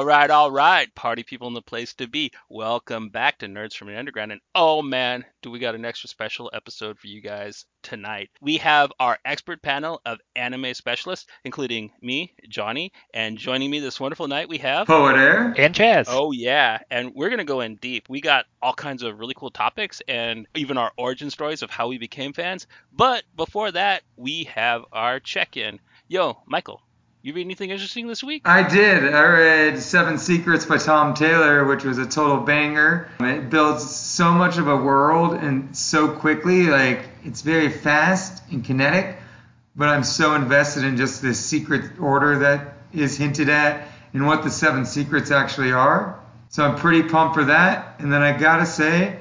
All right, all right, party people in the place to be. Welcome back to Nerds from the Underground. And oh man, do we got an extra special episode for you guys tonight. We have our expert panel of anime specialists, including me, Johnny, and joining me this wonderful night we have Poet Air. And Chaz. Oh yeah, and we're gonna go in deep. We got all kinds of really cool topics and even our origin stories of how we became fans. But before that, we have our check-in. Yo, Michael, you read anything interesting this week? I did. I read Seven Secrets by Tom Taylor, which was a total banger. It builds so much of a world and so quickly. Like, it's very fast and kinetic, but I'm so invested in just this secret order that is hinted at and what the seven secrets actually are. So I'm pretty pumped for that. And then I gotta say,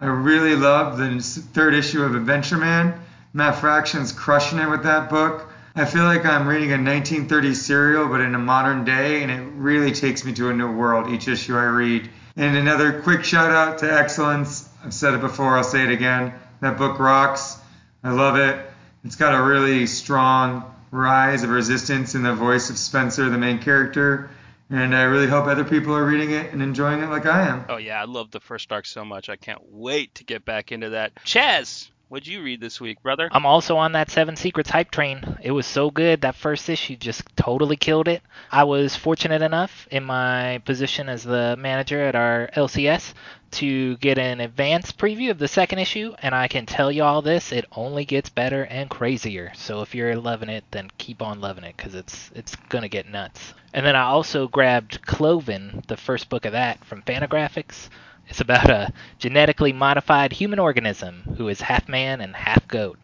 I really love the third issue of Adventure Man. Matt Fraction's crushing it with that book. I feel like I'm reading a 1930s serial, but in a modern day, and it really takes me to a new world each issue I read. And another quick shout out to Excellence. I've said it before, I'll say it again. That book rocks. I love it. It's got a really strong rise of resistance in the voice of Spencer, the main character. And I really hope other people are reading it and enjoying it like I am. Oh yeah, I love the first arc so much. I can't wait to get back into that. Chaz, What'd you read this week, brother? I'm also on that Seven Secrets hype train. It was so good. That first issue just totally killed it. I was fortunate enough in my position as the manager at our LCS to get an advance preview of the second issue, and I can tell you all this, it only gets better and crazier. So if you're loving it, then keep on loving it because it's it's gonna get nuts. And then I also grabbed Cloven, the first book of that from Fantagraphics. It's about a genetically modified human organism who is half man and half goat.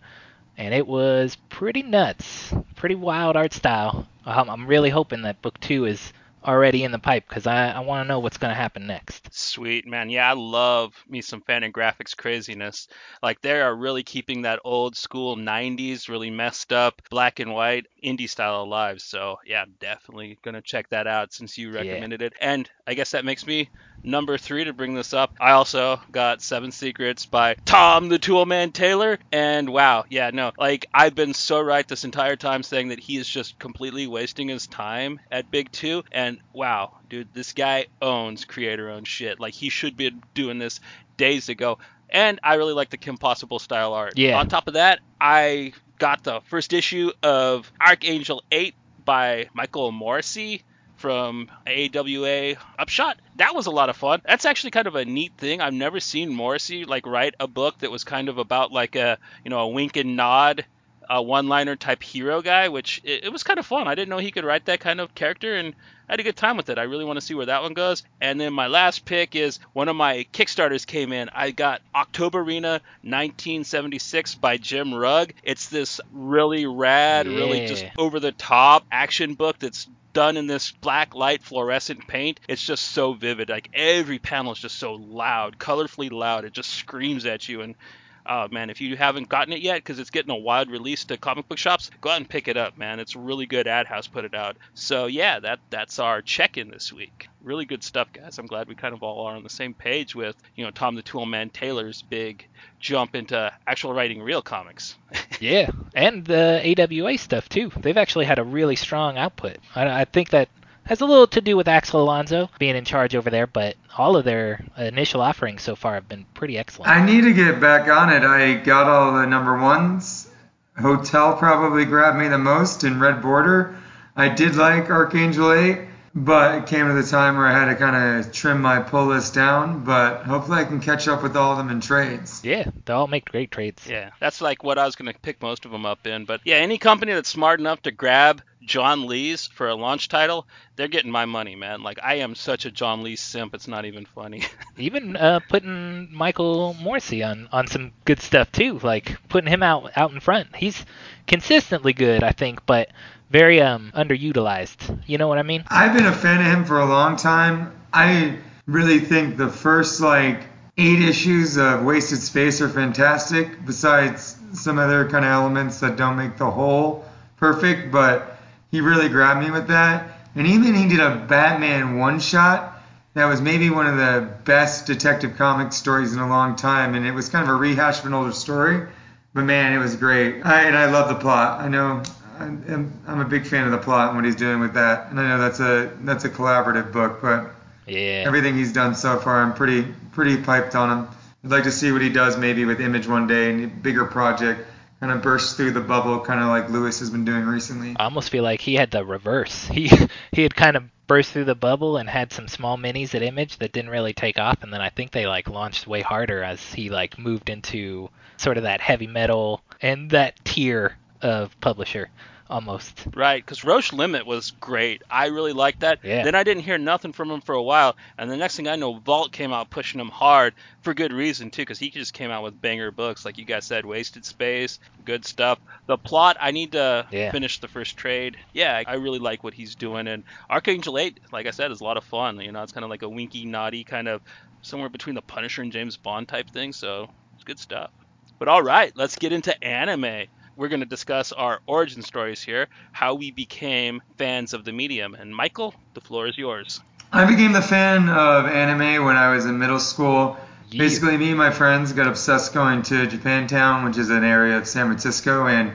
And it was pretty nuts, pretty wild art style. Um, I'm really hoping that book two is already in the pipe because I, I want to know what's going to happen next. Sweet, man. Yeah, I love me some Fantagraphics craziness. Like, they are really keeping that old school 90s, really messed up, black and white indie style alive. So, yeah, definitely going to check that out since you recommended yeah. it. And I guess that makes me number three to bring this up. I also got Seven Secrets by Tom the Toolman Taylor. And wow, yeah, no, like I've been so right this entire time saying that he is just completely wasting his time at Big Two. And wow, dude, this guy owns creator owned shit. Like he should be doing this days ago. And I really like the Kim Possible style art. Yeah. On top of that, I got the first issue of Archangel 8 by Michael Moreci from AWA Upshot. That was a lot of fun. That's actually kind of a neat thing. I've never seen Moreci like write a book that was kind of about like a you know a wink and nod a one-liner type hero guy, which it, it, was kind of fun. I didn't know he could write that kind of character, and I had a good time with it. I really want to see where that one goes. And then my last pick is one of my Kickstarters came in. I got Octobriana 1976 by Jim Rugg. It's this really rad, yeah. really just over-the-top action book that's done in this black light fluorescent paint. It's just so vivid. Like every panel is just so loud, colorfully loud. It just screams at you and oh man, if you haven't gotten it yet because it's getting a wide release to comic book shops, go out and pick it up, man. It's really good. AdHouse put it out. So yeah, that that's our check-in this week. Really good stuff, guys. I'm glad we kind of all are on the same page with you know Tom the Toolman Taylor's big jump into actual writing real comics. yeah, and the AWA stuff too. They've actually had a really strong output. I, I think that has a little to do with Axel Alonso being in charge over there, but all of their initial offerings so far have been pretty excellent. I need to get back on it. I got all the number ones. Hotel probably grabbed me the most in Red Border. I did like Archangel 8, but it came to the time where I had to kind of trim my pull list down. But hopefully I can catch up with all of them in trades. Yeah, they all make great trades. Yeah, that's like what I was going to pick most of them up in. But yeah, any company that's smart enough to grab John Lees for a launch title, they're getting my money, man. Like I am such a John Lee simp, it's not even funny. even uh, putting Michael Moreci on on some good stuff too, like putting him out out in front. He's consistently good, I think, but very um underutilized. You know what I mean? I've been a fan of him for a long time. I really think the first like eight issues of Wasted Space are fantastic. Besides some other kind of elements that don't make the whole perfect, but he really grabbed me with that. And even he did a Batman one shot that was maybe one of the best detective comic stories in a long time, and it was kind of a rehash of an older story. But man, it was great. I, and I love the plot. I know I'm, I'm a big fan of the plot and what he's doing with that. And I know that's a that's a collaborative book, but Yeah. everything he's done so far, I'm pretty pretty piped on him. I'd like to see what he does maybe with Image one day and a bigger project, kind of burst through the bubble, kind of like Lewis has been doing recently. I almost feel like he had the reverse. He he had kind of burst through the bubble and had some small minis at Image that didn't really take off, and then I think they like launched way harder as he like moved into sort of that heavy metal and that tier of publisher almost. Right, because Roche Limit was great. I really liked that. Yeah. Then I didn't hear nothing from him for a while, and the next thing I know, Vault came out pushing him hard for good reason too, because he just came out with banger books, like you guys said, Wasted Space, good stuff. The plot, I need to Yeah. finish the first trade. Yeah, I really like what he's doing, and Archangel Eight, like I said, is a lot of fun. You know, it's kind of like a winky, naughty kind of somewhere between the Punisher and James Bond type thing. So it's good stuff. But all right, let's get into anime. We're going to discuss our origin stories here, how we became fans of the medium. And Michael, the floor is yours. I became the fan of anime when I was in middle school. Yeah. Basically, me and my friends got obsessed going to Japantown, which is an area of San Francisco, and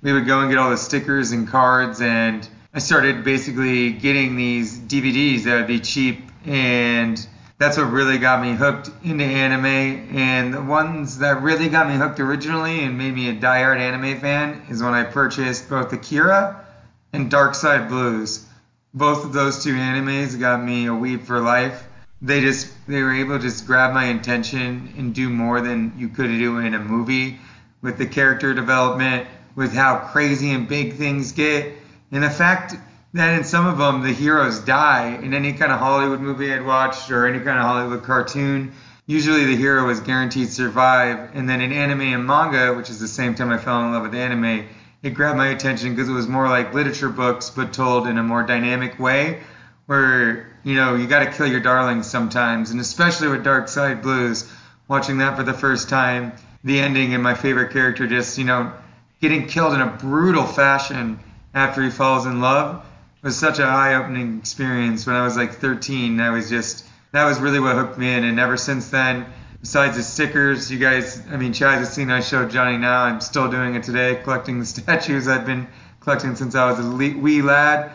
we would go and get all the stickers and cards. And I started basically getting these DVDs that would be cheap, and that's what really got me hooked into anime. And the ones that really got me hooked originally and made me a diehard anime fan is when I purchased both Akira and Dark Side Blues both of those two animes got me a weeb for life. They just they were able to just grab my attention and do more than you could do in a movie with the character development, with how crazy and big things get, and the fact that in some of them the heroes die in any kind of Hollywood movie I'd watched or any kind of Hollywood cartoon. Usually the hero is guaranteed to survive, and then in anime and manga, which is the same time I fell in love with anime, it grabbed my attention because it was more like literature books but told in a more dynamic way where you know you got to kill your darlings sometimes. And especially with dark side blues watching that for the first time the ending and my favorite character just you know getting killed in a brutal fashion after he falls in love was such an eye-opening experience. When i was like 13 i was just that was really what hooked me in. And ever since then besides the stickers you guys i mean chaz has seen i showed johnny now. I'm still doing it today collecting the statues i've been collecting since i was a wee lad.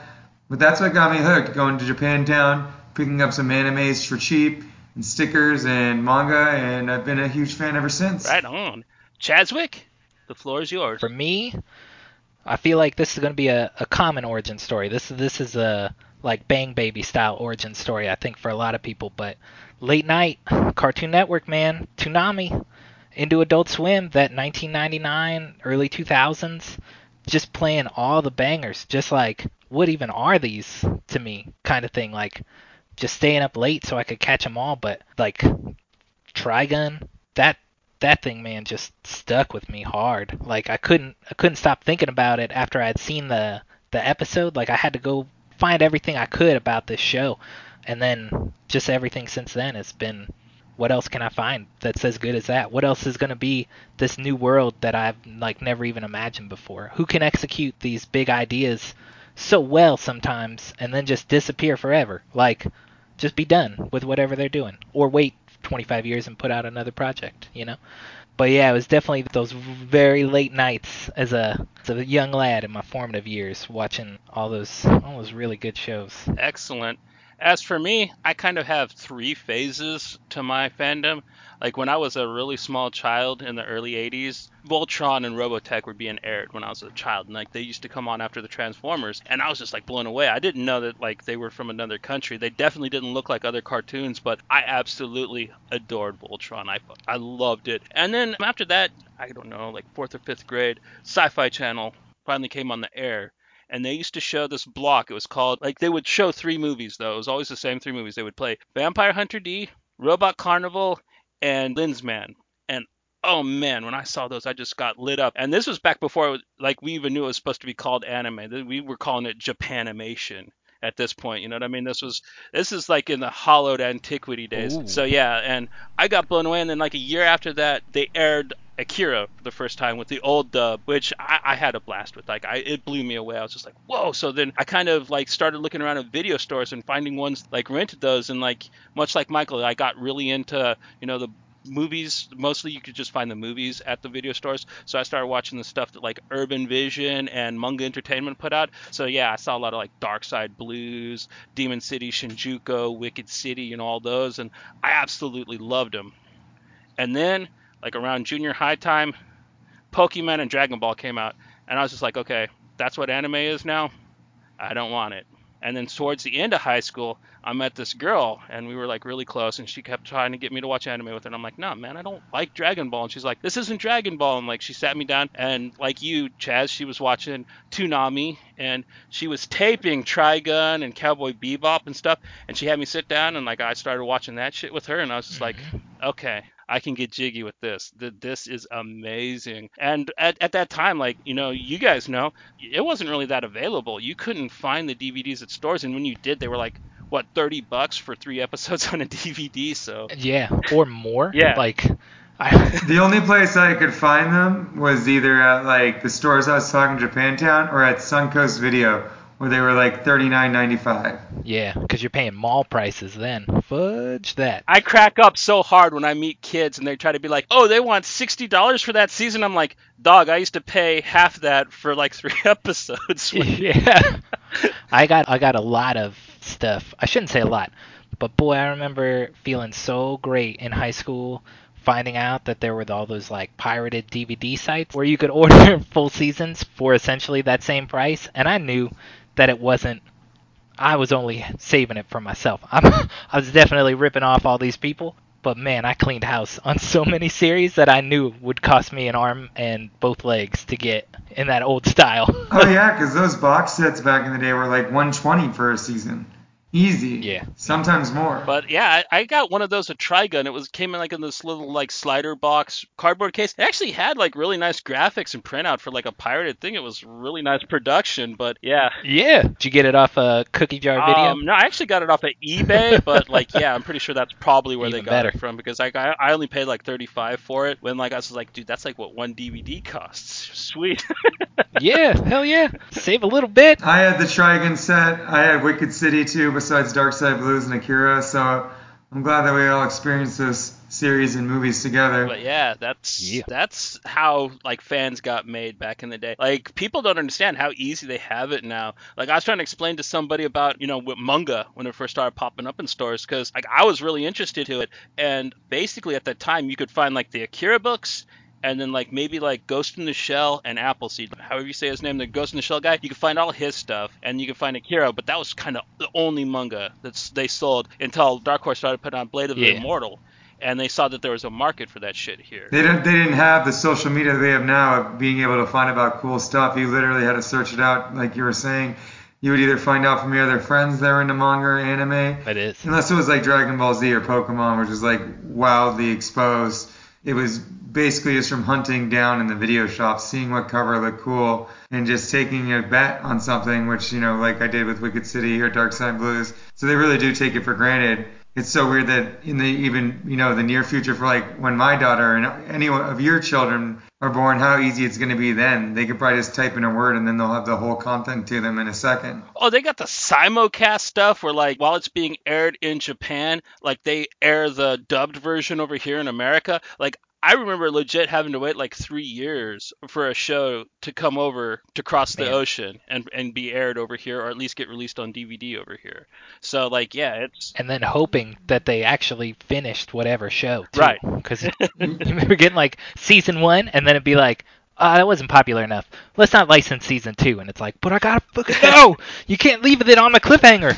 But that's what got me hooked going to japantown picking up some animes for cheap and stickers and manga and i've been a huge fan ever since. Right on. Chaswick, the floor is yours. For me, I feel like this is going to be a, a common origin story. This this is a like Bang Baby style origin story, I think, for a lot of people. But late night, Cartoon Network, man, Toonami, into Adult Swim, that 1999, early 2000s, just playing all the bangers. Just like, what even are these to me, kind of thing. Like, just staying up late so I could catch them all. But like, Trigun, that that thing man just stuck with me hard. Like i couldn't i couldn't stop thinking about it after i'd seen the the episode. Like i had to go find everything i could about this show. And then just everything since then has been what else can i find that's as good as that? What else is going to be this new world that i've like never even imagined before? Who can execute these big ideas so well sometimes and then just disappear forever? Like just be done with whatever they're doing or wait 25 years and put out another project you know but yeah it was definitely those very late nights as a as a young lad in my formative years watching all those all those really good shows Excellent. As for me, I kind of have three phases to my fandom. Like when I was a really small child in the early 80s, Voltron and Robotech were being aired when I was a child, and like they used to come on after the Transformers, and I was just like blown away. I didn't know that like they were from another country. They definitely didn't look like other cartoons, but I absolutely adored Voltron. I I loved it. And then after that, I don't know, like fourth or fifth grade, Sci-Fi Channel finally came on the air and they used to show this block. It was called like they would show three movies though. It was always the same three movies. They would play Vampire Hunter D, Robot Carnival, and Lensman. And oh man, when I saw those, I just got lit up. And this was back before was, like we even knew it was supposed to be called anime. We were calling it Japanimation. at this point. You know what I mean? This was this is like in the hollowed antiquity days. Ooh. So yeah, and I got blown away. And then like a year after that, they aired Akira for the first time with the old dub, which I, I had a blast with. Like I, it blew me away. I was just like, whoa. So then I kind of like started looking around at video stores and finding ones like rented those, and like much like Michael, I got really into you know the movies mostly you could just find the movies at the video stores so i started watching the stuff that like urban vision and manga entertainment put out so yeah i saw a lot of like dark side blues demon city shinjuku wicked city know all those and i absolutely loved them and then like around junior high time pokemon and dragon ball came out and i was just like okay that's what anime is now i don't want it and then towards the end of high school, I met this girl, and we were like really close, and she kept trying to get me to watch anime with her. And I'm like, no, man, I don't like Dragon Ball. And she's like, this isn't Dragon Ball. And like, she sat me down, and like you, Chaz, she was watching Toonami, and she was taping Trigun and Cowboy Bebop and stuff. And she had me sit down, and like I started watching that shit with her, and I was just like, mm-hmm. okay, I can get jiggy with this. Th- This is amazing. And at, at that time, like, you know, you guys know, it wasn't really that available. You couldn't find the DVDs at stores. And when you did, they were like, what, 30 bucks for three episodes on a DVD. So, Yeah, or more. Yeah. Like, I, The only place I could find them was either at like the stores I was talking Japantown or at Suncoast Video, where they were like $39.95. yeah, because you're paying mall prices then. Fudge that. I crack up so hard when I meet kids and they try to be like, oh, they want $60 for that season. I'm like, dog, I used to pay half that for like three episodes. yeah. I got I got a lot of stuff. I shouldn't say a lot, but boy, I remember feeling so great in high school finding out that there were all those like pirated DVD sites where you could order full seasons for essentially that same price, and I knew that it wasn't I was only saving it for myself. I'm, I was definitely ripping off all these people, but man, I cleaned house on so many series that I knew would cost me an arm and both legs to get in that old style. Oh yeah, because those box sets back in the day were like 120 for a season, easy. Yeah. Sometimes more. But yeah, I, I got one of those at Trigun. It was came in like in this little like slider box cardboard case. It actually had like really nice graphics and printout for like a pirated thing. It was really nice production. But yeah, yeah. Did you get it off a cookie jar video? Um, no, I actually got it off of eBay, but like, yeah, I'm pretty sure that's probably where they got better. it from because like I, I only paid like 35 for it when like I was like, dude, that's like what one DVD costs. Sweet. yeah, hell yeah. Save a little bit. I had the Trigun set. I had Wicked City too, besides Dark Side Blues and Akira. So I'm glad that we all experienced this series and movies together. But yeah, that's Yeah. that's how like fans got made back in the day. Like people don't understand how easy they have it now. Like I was trying to explain to somebody about you know with manga when it first started popping up in stores because like I was really interested to it, and basically at that time you could find like the Akira books. And then like maybe like Ghost in the Shell and Appleseed, however you say his name, the Ghost in the Shell guy. You can find all his stuff, and you can find Akira, but that was kind of the only manga that they sold until Dark Horse started putting on Blade of the Immortal, and they saw that there was a market for that shit here. They didn't. They didn't have the social media they have now of being able to find about cool stuff. You literally had to search it out, like you were saying. You would either find out from your other friends that were into manga or anime, It is. unless it was like Dragon Ball Z or Pokemon, which was like wildly exposed. It was basically just from hunting down in the video shop, seeing what cover looked cool, and just taking a bet on something, which you know, like I did with Wicked City or Dark Side Blues. So they really do take it for granted. It's so weird that in the even you know the near future for like when my daughter and any of your children are born, how easy it's going to be then. They could probably just type in a word and then they'll have the whole content to them in a second. Oh, they got the simulcast stuff where like while it's being aired in Japan, like they air the dubbed version over here in America. Like I remember legit having to wait like three years for a show to come over to cross the Man. ocean and and be aired over here, or at least get released on DVD over here. So like yeah, it's and then hoping that they actually finished whatever show. Too. Right. Because you remember getting like season one, and then it'd be like, uh, that wasn't popular enough. Let's not license season two. And it's like, but I gotta fucking know. you can't leave it on a cliffhanger.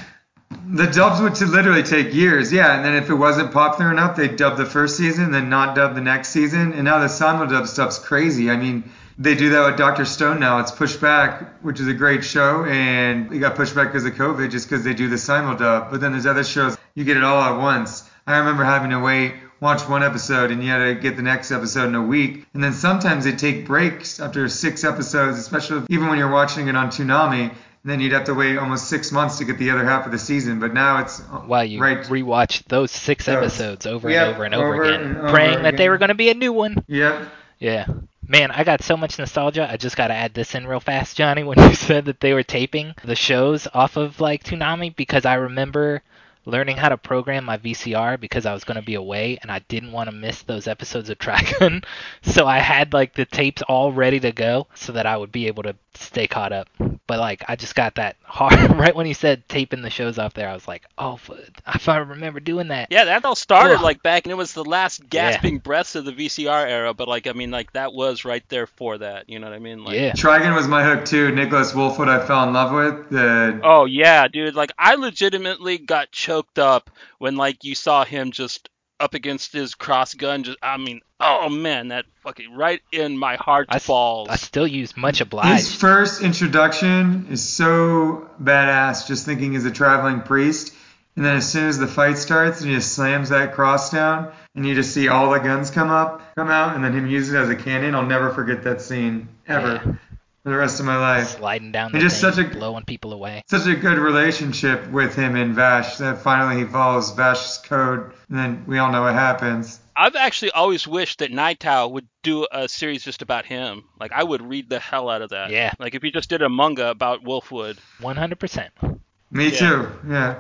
The dubs would literally take years, yeah. And then if it wasn't popular enough, they'd dub the first season, then not dub the next season. And now the simuldub stuff's crazy. I mean, they do that with Doctor Stone now. It's pushed back, which is a great show, and it got pushed back because of COVID, just because they do the simuldub. But then there's other shows you get it all at once. I remember having to wait, watch one episode, and you had to get the next episode in a week. And then sometimes they take breaks after six episodes, especially even when you're watching it on Toonami. Then you'd have to wait almost six months to get the other half of the season. But now it's uh, While you right. rewatch those six episodes over and over and over, over again, and over praying that they again. were going to be a new one. Yep. Yeah. Man, I got so much nostalgia. I just got to add this in real fast, Johnny, when you said that they were taping the shows off of like Toonami because I remember learning how to program my VCR because I was going to be away and I didn't want to miss those episodes of Dragon. so I had like the tapes all ready to go so that I would be able to stay caught up. But like I just got that hard right when he said taping the shows off there. I was like, "Oh, if I remember doing that." Yeah, that all started Ugh. like back, and it was the last Yeah. gasping breaths of the VCR era. But like, I mean, like that was right there for that. You know what I mean? Like, Yeah. Trigun was my hook too. Nicholas Wolfwood, I fell in love with. The Oh yeah, dude. Like I legitimately got choked up when like you saw him just up against his cross gun. Just I mean, oh man, that fucking right in my heart I, s- balls. I still use much obliged. his first introduction is so badass. Just thinking he's a traveling priest, and then as soon as the fight starts, and he just slams that cross down, and you just see all the guns come up, come out, and then him use it as a cannon. I'll never forget that scene ever Yeah. For the rest of my life. sliding down And the just thing, such a- blowing people away. such a good relationship with him and Vash that finally he follows Vash's code, and then we all know what happens. I've actually always wished that Nightow would do a series just about him. Like I would read the hell out of that. Yeah. Like if he just did a manga about Wolfwood. 100%. Me Yeah. too. Yeah.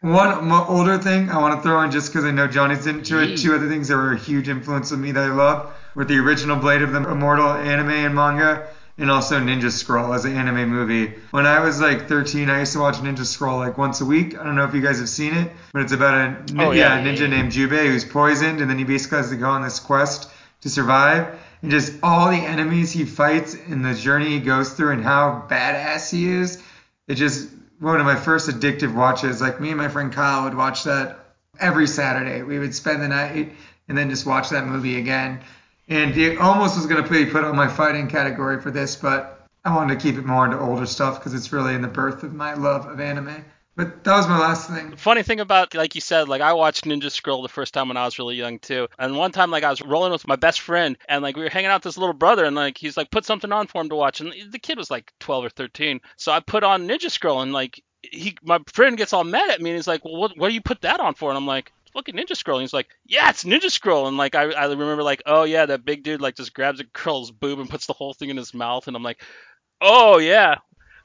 One mo- older thing I want to throw in just because I know Johnny's into it. Yee. Two other things that were a huge influence on me that I love were the original Blade of the Immortal anime and manga, and also Ninja Scroll as an anime movie. When I was like 13, I used to watch Ninja Scroll like once a week. I don't know if you guys have seen it, but it's about a Oh, yeah, yeah. ninja named Jubei who's poisoned, and then he basically has to go on this quest to survive. And just all the enemies he fights and the journey he goes through and how badass he is. It just one of my first addictive watches. Like me and my friend Kyle would watch that every Saturday. We would spend the night and then just watch that movie again. And it almost was going to be put on my fighting category for this, but I wanted to keep it more into older stuff because it's really in the birth of my love of anime. But that was my last thing. Funny thing about, like you said, like I watched Ninja Scroll the first time when I was really young too. And one time, like I was rolling with my best friend, and like we were hanging out with this little brother, and like he's like put something on for him to watch, and the kid was like 12 or 13. So I put on Ninja Scroll, and like he, my friend gets all mad at me, and he's like, "Well, what, what do you put that on for?" And I'm like. Fucking Ninja Scroll. And he's like, yeah, it's Ninja Scroll. And like, I, I remember like, oh yeah, that big dude like just grabs a girl's boob and puts the whole thing in his mouth. And I'm like, oh yeah,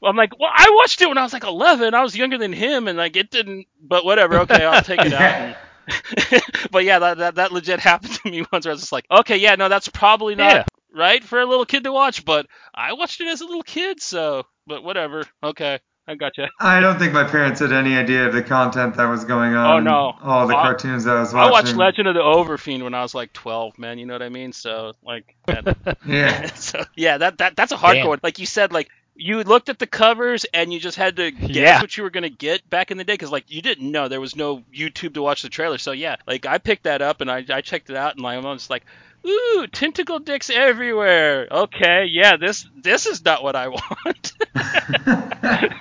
well, I'm like, well, I watched it when I was like 11. I was younger than him, and like it didn't. But whatever. Okay, I'll take it out. And, but yeah, that, that that legit happened to me once. Where I was just like, okay, yeah, no, that's probably not Yeah. right for a little kid to watch. But I watched it as a little kid, so. But whatever. Okay, I gotcha. I don't think my parents had any idea of the content that was going oh, on. Oh, no. All the I- cartoons that I was watching. I watched Legend of the Overfiend when I was like 12, man. You know what I mean? So like, and- Yeah. so yeah, that that that's a hardcore. Damn. one. Like you said, like you looked at the covers and you just had to guess Yeah. what you were gonna get back in the day because like you didn't know there was no YouTube to watch the trailer. So yeah, like I picked that up and I I checked it out and like, I was like. Ooh, tentacle dicks everywhere. Okay, yeah, this this is not what I want.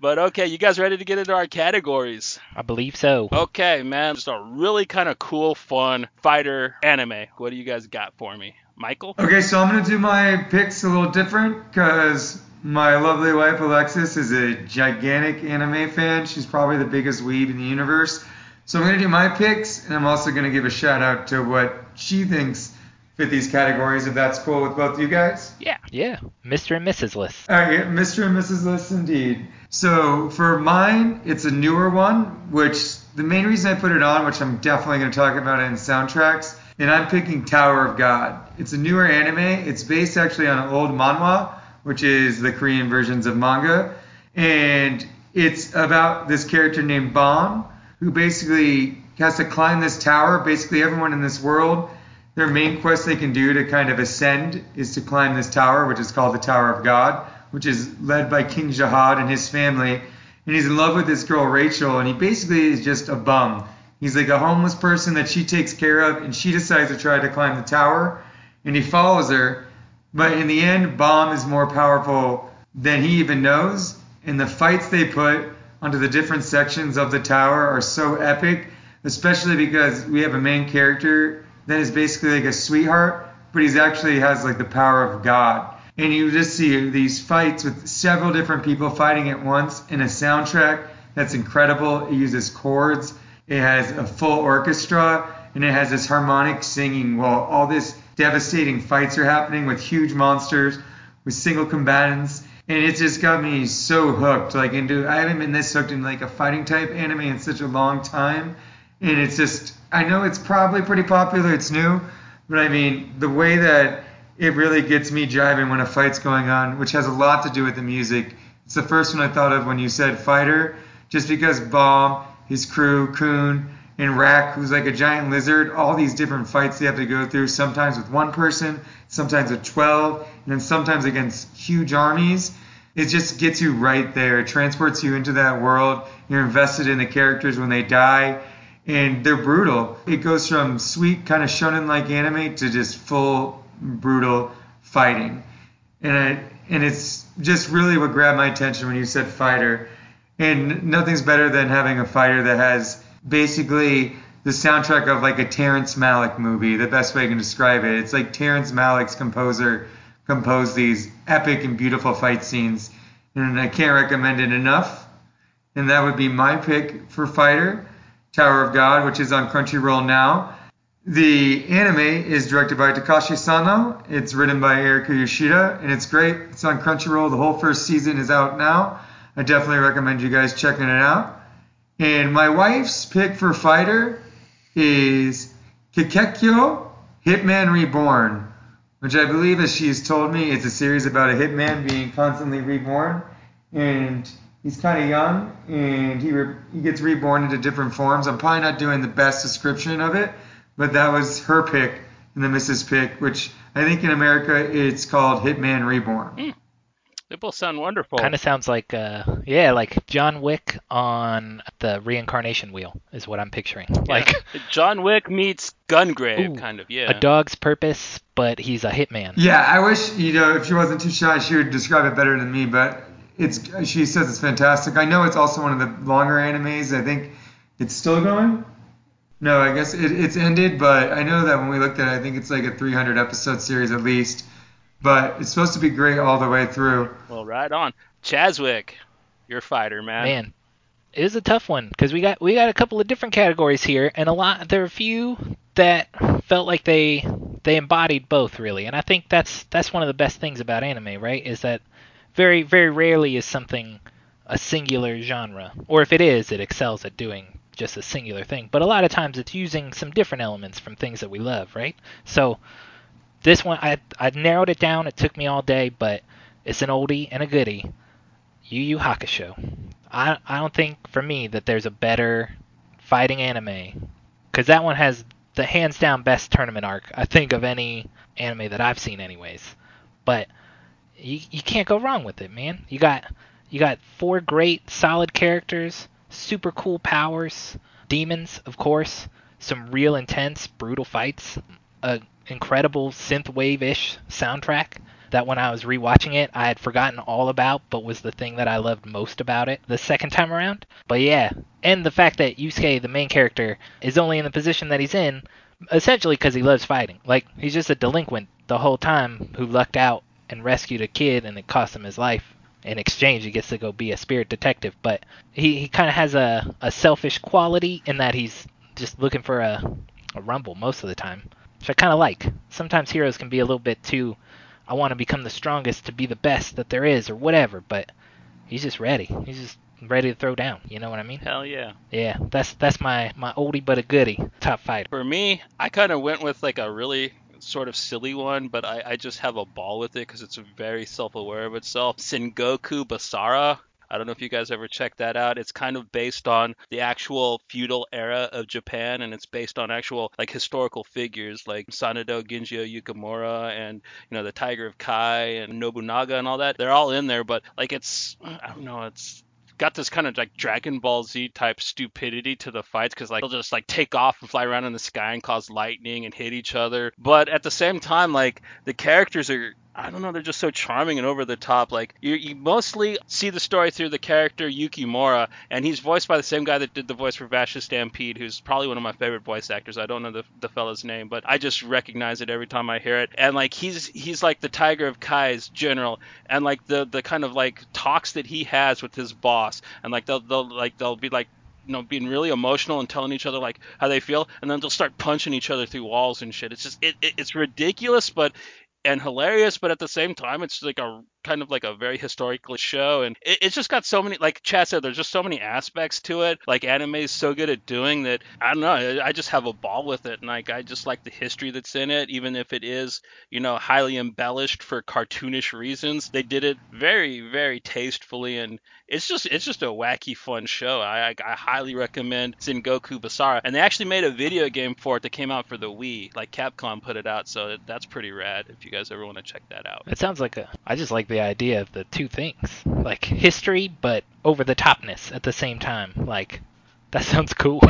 but okay, you guys ready to get into our categories? I believe so. Okay, man, just a really kind of cool, fun fighter anime. What do you guys got for me, Michael? Okay, so I'm gonna do my picks a little different because my lovely wife Alexis is a gigantic anime fan. She's probably the biggest weeb in the universe. So I'm gonna do my picks, and I'm also gonna give a shout out to what she thinks fit these categories. If that's cool with both you guys. Yeah. Yeah, Mr. and Mrs. List. All right, yeah, Mr. and Mrs. List indeed. So for mine, it's a newer one, which the main reason I put it on, which I'm definitely going to talk about in soundtracks, and I'm picking Tower of God. It's a newer anime. It's based actually on an old manhwa, which is the Korean versions of manga, and it's about this character named Bam, who basically has to climb this tower. Basically, everyone in this world their main quest they can do to kind of ascend is to climb this tower, which is called the Tower of God, which is led by King Jahad and his family. And he's in love with this girl Rachel, and he basically is just a bum. He's like a homeless person that she takes care of, and she decides to try to climb the tower, and he follows her. But in the end, Bam is more powerful than he even knows, and the fights they put onto the different sections of the tower are so epic, especially because we have a main character that is basically like a sweetheart, but he's actually has like the power of God. and you just see these fights with several different people fighting at once in a soundtrack that's incredible. It uses chords, it has a full orchestra, and it has this harmonic singing while all this devastating fights are happening with huge monsters, with single combatants. And it just got me so hooked, like into I haven't been this hooked in like a fighting type anime in such a long time. And it's just I know it's probably pretty popular, it's new, but I mean the way that it really gets me jiving when a fight's going on, which has a lot to do with the music. It's the first one I thought of when you said fighter, just because Bam, his crew, Khun, and Rak, who's like a giant lizard, all these different fights they have to go through, sometimes with one person, sometimes with 12, and then sometimes against huge armies. It just gets you right there. It transports you into that world. You're invested in the characters when they die, and they're brutal. It goes from sweet, kind of shonen like anime to just full brutal fighting. And I, and it's just really what grabbed my attention when you said fighter. And nothing's better than having a fighter that has basically the soundtrack of like a Terrence Malick movie. The best way I can describe it. It's like Terrence Malick's composer composed these epic and beautiful fight scenes. And I can't recommend it enough. And that would be my pick for Fighter, Tower of God, which is on Crunchyroll now. The anime is directed by Takashi Sano. It's written by Erika Yoshida, and it's great. It's on Crunchyroll. The whole first season is out now. I definitely recommend you guys checking it out. And my wife's pick for fighter is Katekyo Hitman Reborn, which I believe, as she's told me, it's a series about a hitman being constantly reborn. And he's kind of young, and he, re- he gets reborn into different forms. I'm probably not doing the best description of it but that was her pick and the Missus pick, which I think in America it's called Hitman Reborn. Mm. They both sound wonderful. Kind of sounds like, uh, yeah, like John Wick on the reincarnation wheel is what I'm picturing. Yeah. Like John Wick meets Gungrave, Ooh, kind of. Yeah. a dog's purpose, but he's a hitman. Yeah, I wish you know if she wasn't too shy, she would describe it better than me. But it's she says it's fantastic. I know it's also one of the longer animes. I think it's still going. No, I guess it, it's ended, but I know that when we looked at it, I think it's like a 300 episode series at least. But it's supposed to be great all the way through. Well, right on. Chaswick, your fighter, man. Man, it is a tough one because we got we got a couple of different categories here, and a lot there are a few that felt like they they embodied both really, and I think that's that's one of the best things about anime, right? Is that very very rarely is something a singular genre, or if it is, it excels at doing just a singular thing. But a lot of times it's using some different elements from things that we love, right? So this one I I narrowed it down. It took me all day, but it's an oldie and a goodie. Yu Yu Hakusho. I I don't think for me that there's a better fighting anime because that one has the hands down best tournament arc I think of any anime that I've seen anyways. But you you can't go wrong with it, man. You got you got four great solid characters, super cool powers, demons of course, some real intense brutal fights, a incredible synthwave-ish soundtrack that when I was rewatching it, I had forgotten all about, but was the thing that I loved most about it the second time around. But yeah, and the fact that Yusuke, the main character, is only in the position that he's in, essentially because he loves fighting. Like, he's just a delinquent the whole time who lucked out and rescued a kid and it cost him his life. In exchange, he gets to go be a spirit detective, but he, he kind of has a, a selfish quality in that he's just looking for a, a rumble most of the time, which I kind of like. Sometimes heroes can be a little bit too I want to become the strongest to be the best that there is or whatever, but he's just ready. He's just ready to throw down. You know what I mean? Hell yeah. Yeah, that's that's my my oldie but a goodie top fighter. For me, I kind of went with like a really sort of silly one, but I, I just have a ball with it because it's very self-aware of itself. Sengoku Basara. I don't know if you guys ever checked that out. It's kind of based on the actual feudal era of Japan, and it's based on actual like historical figures like Sanada Ginjo Yukimura and you know the Tiger of Kai and Nobunaga and all that. They're all in there, but like it's I don't know, it's got this kind of like Dragon Ball Z type stupidity to the fights because like they'll just like take off and fly around in the sky and cause lightning and hit each other. But at the same time, like the characters are I don't know, they're just so charming and over the top. Like you, you mostly see the story through the character Yukimura, and he's voiced by the same guy that did the voice for Vash the Stampede, who's probably one of my favorite voice actors. I don't know the, the fella's name, but I just recognize it every time I hear it. And like he's he's like the Tiger of Kai's general, and like the the kind of like talks that he has with his boss, and like they'll they'll like they'll be like you know being really emotional and telling each other like how they feel and then they'll start punching each other through walls and shit it's just it, it it's ridiculous but and hilarious but at the same time it's like a kind of like a very historical show and it, it's just got so many like chad said there's just so many aspects to it. Like anime is so good at doing that. I don't know I, I just have a ball with it and like i just like the history that's in it even if it is you know highly embellished for cartoonish reasons. They did it very very tastefully and it's just it's just a wacky fun show. I i, I highly recommend Sengoku Basara and they actually made a video game for it that came out for the wii. Like capcom put it out so that's pretty rad if you guys ever want to check that out. It sounds like a. I just like the idea of the two things, like history, but over the topness at the same time. Like, that sounds cool.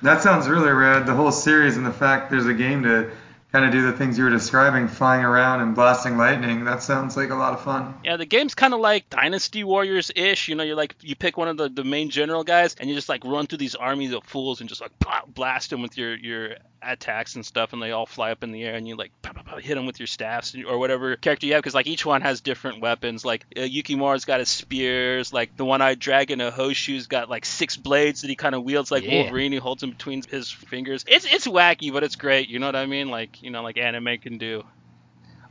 That sounds really rad. The whole series and the fact there's a game to kind of do the things you were describing, flying around and blasting lightning. That sounds like a lot of fun. Yeah, the game's kind of like Dynasty Warriors ish. You know, you're like you pick one of the, the main general guys and you just like run through these armies of fools and just like blast them with your your attacks and stuff, and they all fly up in the air and you like pow, pow, pow, hit them with your staffs or whatever character you have because like each one has different weapons. Like uh, Yukimura's got his spears. Like the one-eyed dragon Hoshu's got like six blades that he kind of wields like Yeah. Wolverine. He holds them between his fingers. It's it's wacky, but it's great. You know what I mean? Like you know like anime can do.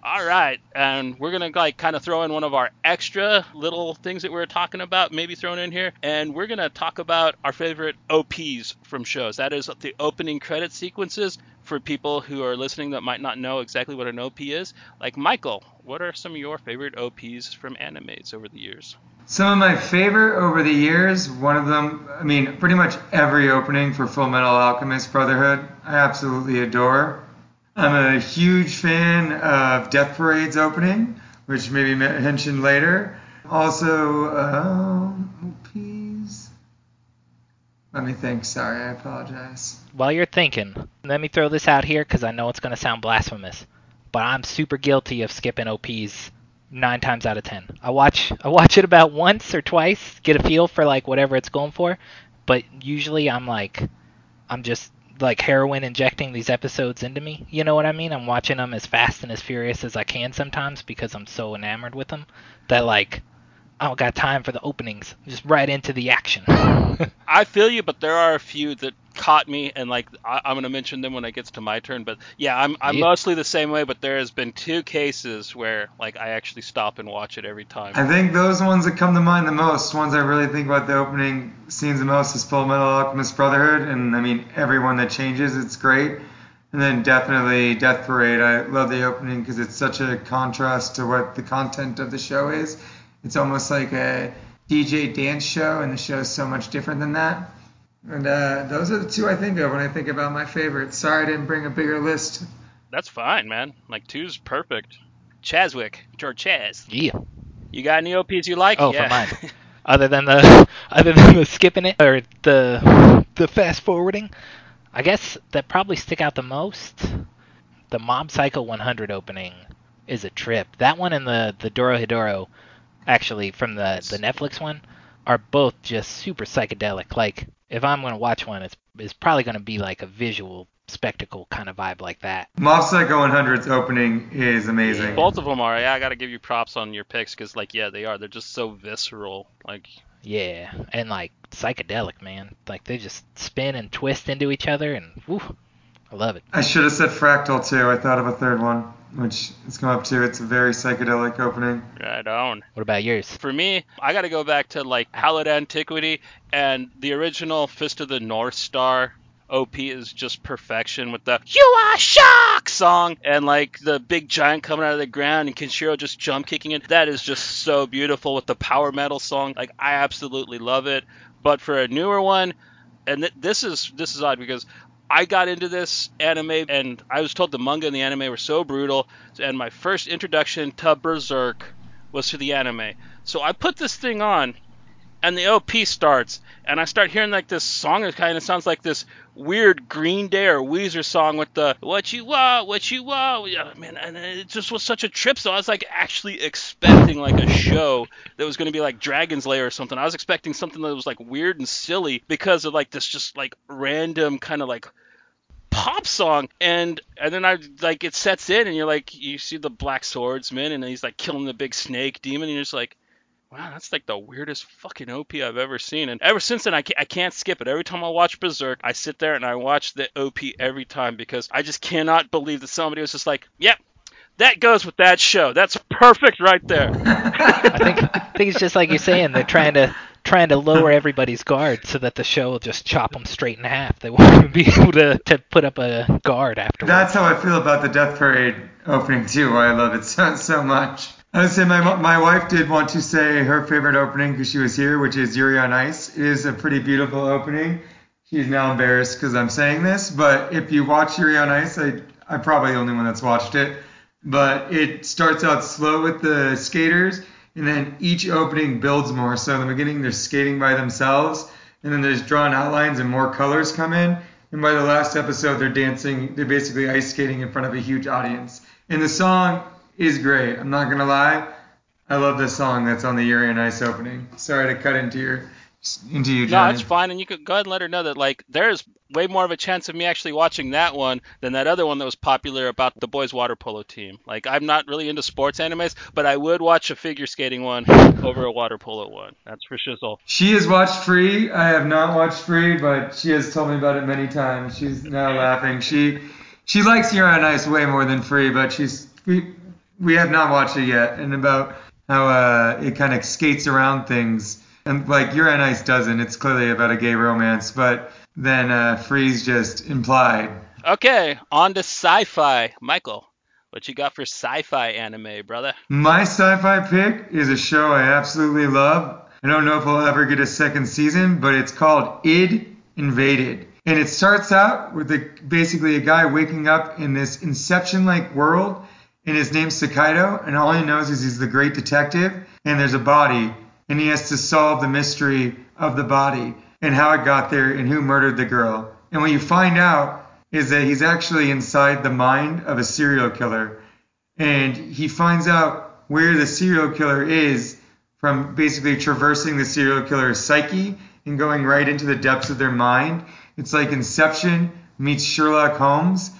All right, and we're gonna like kind of throw in one of our extra little things that we were talking about, maybe thrown in here, and we're gonna talk about our favorite OPs from shows. That is the opening credit sequences for people who are listening that might not know exactly what an OP is. Like Michael, what are some of your favorite OPs from animes over the years? Some of my favorite over the years, one of them, I mean, pretty much every opening for Full Metal Alchemist Brotherhood, I absolutely adore. I'm a huge fan of Death Parade's opening, which may be mentioned later. Also, um, OPs. Let me think. Sorry, I apologize. While you're thinking, let me throw this out here because I know it's going to sound blasphemous, but I'm super guilty of skipping OPs nine times out of ten. I watch I watch it about once or twice, get a feel for like whatever it's going for, but usually I'm like I'm just like heroin injecting these episodes into me. You know what I mean? I'm watching them as fast and as furious as I can sometimes because I'm so enamored with them that like I don't got time for the openings. Just right into the action. I feel you, but there are a few that caught me, and like I, I'm gonna mention them when it gets to my turn. But yeah, I'm I'm Yeah. mostly the same way. But there has been two cases where like I actually stop and watch it every time. I think those ones that come to mind the most, ones I really think about the opening scenes the most, is Full Metal Alchemist Brotherhood, and I mean everyone that changes, it's great. And then definitely Death Parade. I love the opening because it's such a contrast to what the content of the show is. It's almost like a DJ dance show, and the show is so much different than that. And uh, those are the two I think of when I think about my favorites. Sorry I didn't bring a bigger list. That's fine, man. Like two's perfect. Chaswick, George Chaz. yeah. You got any OPs you like? Oh, yeah. for mine. Other than the other than the skipping it or the the fast forwarding, I guess that probably stick out the most. The Mob Psycho 100 opening is a trip. That one and the the Dorohedoro, actually from the the Netflix one, are both just super psychedelic. Like if I'm gonna watch one, it's it's probably gonna be like a visual spectacle kind of vibe like that. Mob Psycho 100's opening is amazing. Both of them are. Yeah, I gotta give you props on your picks because, like, yeah, they are. They're just so visceral. Like, Yeah, and like psychedelic, man. Like they just spin and twist into each other, and woo, I love it. I should have said Fractal too. I thought of a third one, which is come up to. It's a very psychedelic opening. right on. What about yours? For me, I gotta go back to like Hallowed Antiquity and the original Fist of the North Star. OP is just perfection with the "You Are Shock" song and like the big giant coming out of the ground and Kenshiro just jump kicking it. That is just so beautiful with the power metal song. Like I absolutely love it. But for a newer one, and th- this is this is odd because I got into this anime and I was told the manga and the anime were so brutal, and my first introduction to Berserk was to the anime. So I put this thing on, and the OP starts, and I start hearing like this song that kind of sounds like this weird Green Day or Weezer song with the "What you want, what you want." Yeah, man, and it just was such a trip. So I was like actually expecting like a show that was going to be like Dragon's Lair or something. I was expecting something that was like weird and silly because of like this just like random kind of like pop song and and then I like it sets in and you're like you see the black swordsman and he's like killing the big snake demon and you're just like wow that's like the weirdest fucking op I've ever seen. And ever since then I can't, I can't skip it. Every time I watch Berserk I sit there and I watch the op every time because I just cannot believe that somebody was just like yep that goes with that show. That's perfect right there. I think I think it's just like you're saying. They're trying to trying to lower everybody's guard so that the show will just chop them straight in half. They won't be able to, to put up a guard afterwards. That's how I feel about the Death Parade opening too. Why I love it so, so much. I would say my my wife did want to say her favorite opening because she was here, which is Yuri on Ice. It is a pretty beautiful opening. She's now embarrassed because I'm saying this, but if you watch Yuri on Ice, I I'm probably the only one that's watched it. But it starts out slow with the skaters, and then each opening builds more. So in the beginning, they're skating by themselves, and then there's drawn outlines and more colors come in. And by the last episode, they're dancing, they're basically ice skating in front of a huge audience. And the song is great. I'm not gonna lie, I love this song that's on the Yuri on Ice opening. Sorry to cut into your into you, No, Johnny. it's fine, and you could go ahead and let her know that like there's way more of a chance of me actually watching that one than that other one that was popular about the boys water polo team. Like I'm not really into sports animes, but I would watch a figure skating one over a water polo one. That's for shizzle. She has watched Free. I have not watched Free, but she has told me about it many times. She's now laughing. She she likes Yuri on Ice way more than Free, but she's we we have not watched it yet. And about how uh, it kind of skates around things, and like Yuri on Ice doesn't. It's clearly about a gay romance, but then uh, Free's just implied. Okay, on to sci-fi. Michael, what you got for sci-fi anime, brother? My sci-fi pick is a show I absolutely love. I don't know if I'll ever get a second season, but it's called Id Invaded. And it starts out with a, basically a guy waking up in this Inception-like world, and his name's Sakaido, and all he knows is he's the great detective, and there's a body, and he has to solve the mystery of the body and how it got there and who murdered the girl. And what you find out is that he's actually inside the mind of a serial killer and he finds out where the serial killer is from basically traversing the serial killer's psyche and going right into the depths of their mind. It's like Inception meets Sherlock Holmes,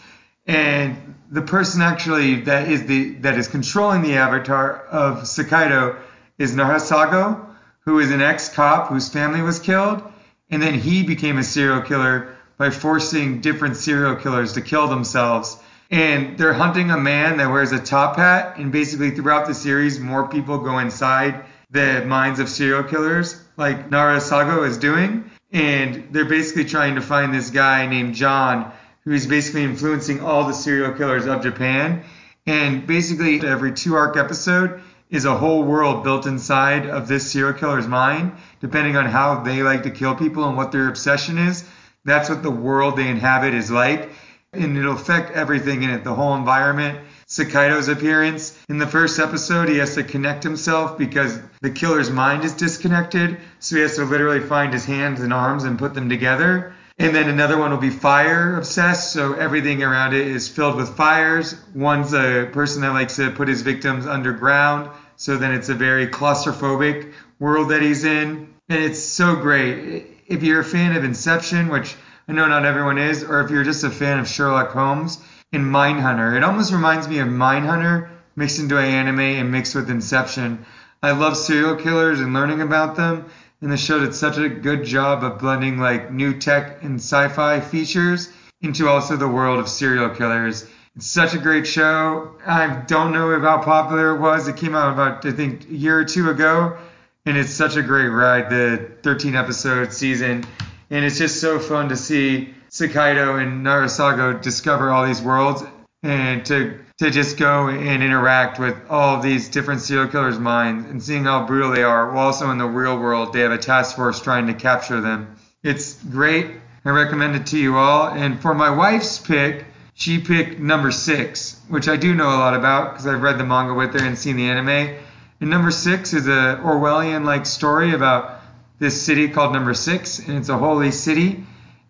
and the person actually that is the that is controlling the avatar of Sakaido is Narasago, who is an ex-cop whose family was killed, and then he became a serial killer by forcing different serial killers to kill themselves. And they're hunting a man that wears a top hat and basically throughout the series more people go inside the minds of serial killers like Narasago is doing. And they're basically trying to find this guy named John who is basically influencing all the serial killers of Japan. And basically every two arc episode is a whole world built inside of this serial killer's mind depending on how they like to kill people and what their obsession is that's what the world they inhabit is like and it'll affect everything in it, the whole environment. Sakaido's appearance. In the first episode, he has to connect himself because the killer's mind is disconnected, so he has to literally find his hands and arms and put them together. And then another one will be fire obsessed, so everything around it is filled with fires. One's a person that likes to put his victims underground, so then it's a very claustrophobic world that he's in. And it's so great. If you're a fan of Inception, which I know not everyone is, or if you're just a fan of Sherlock Holmes and Mindhunter. It almost reminds me of Mindhunter mixed into an anime and mixed with Inception. I love serial killers and learning about them, and the show did such a good job of blending like new tech and sci-fi features into also the world of serial killers. It's such a great show. I don't know how popular it was. It came out about I think a year or two ago, and it's such a great ride. The 13 episode season and it's just so fun to see Sakaido and Narasago discover all these worlds and to to just go and interact with all these different serial killers' minds and seeing how brutal they are. While also in the real world, they have a task force trying to capture them. It's great. I recommend it to you all. And for my wife's pick, she picked number six, which I do know a lot about because I've read the manga with her and seen the anime. And number six is a Orwellian-like story about this city called Number Six, and it's a holy city.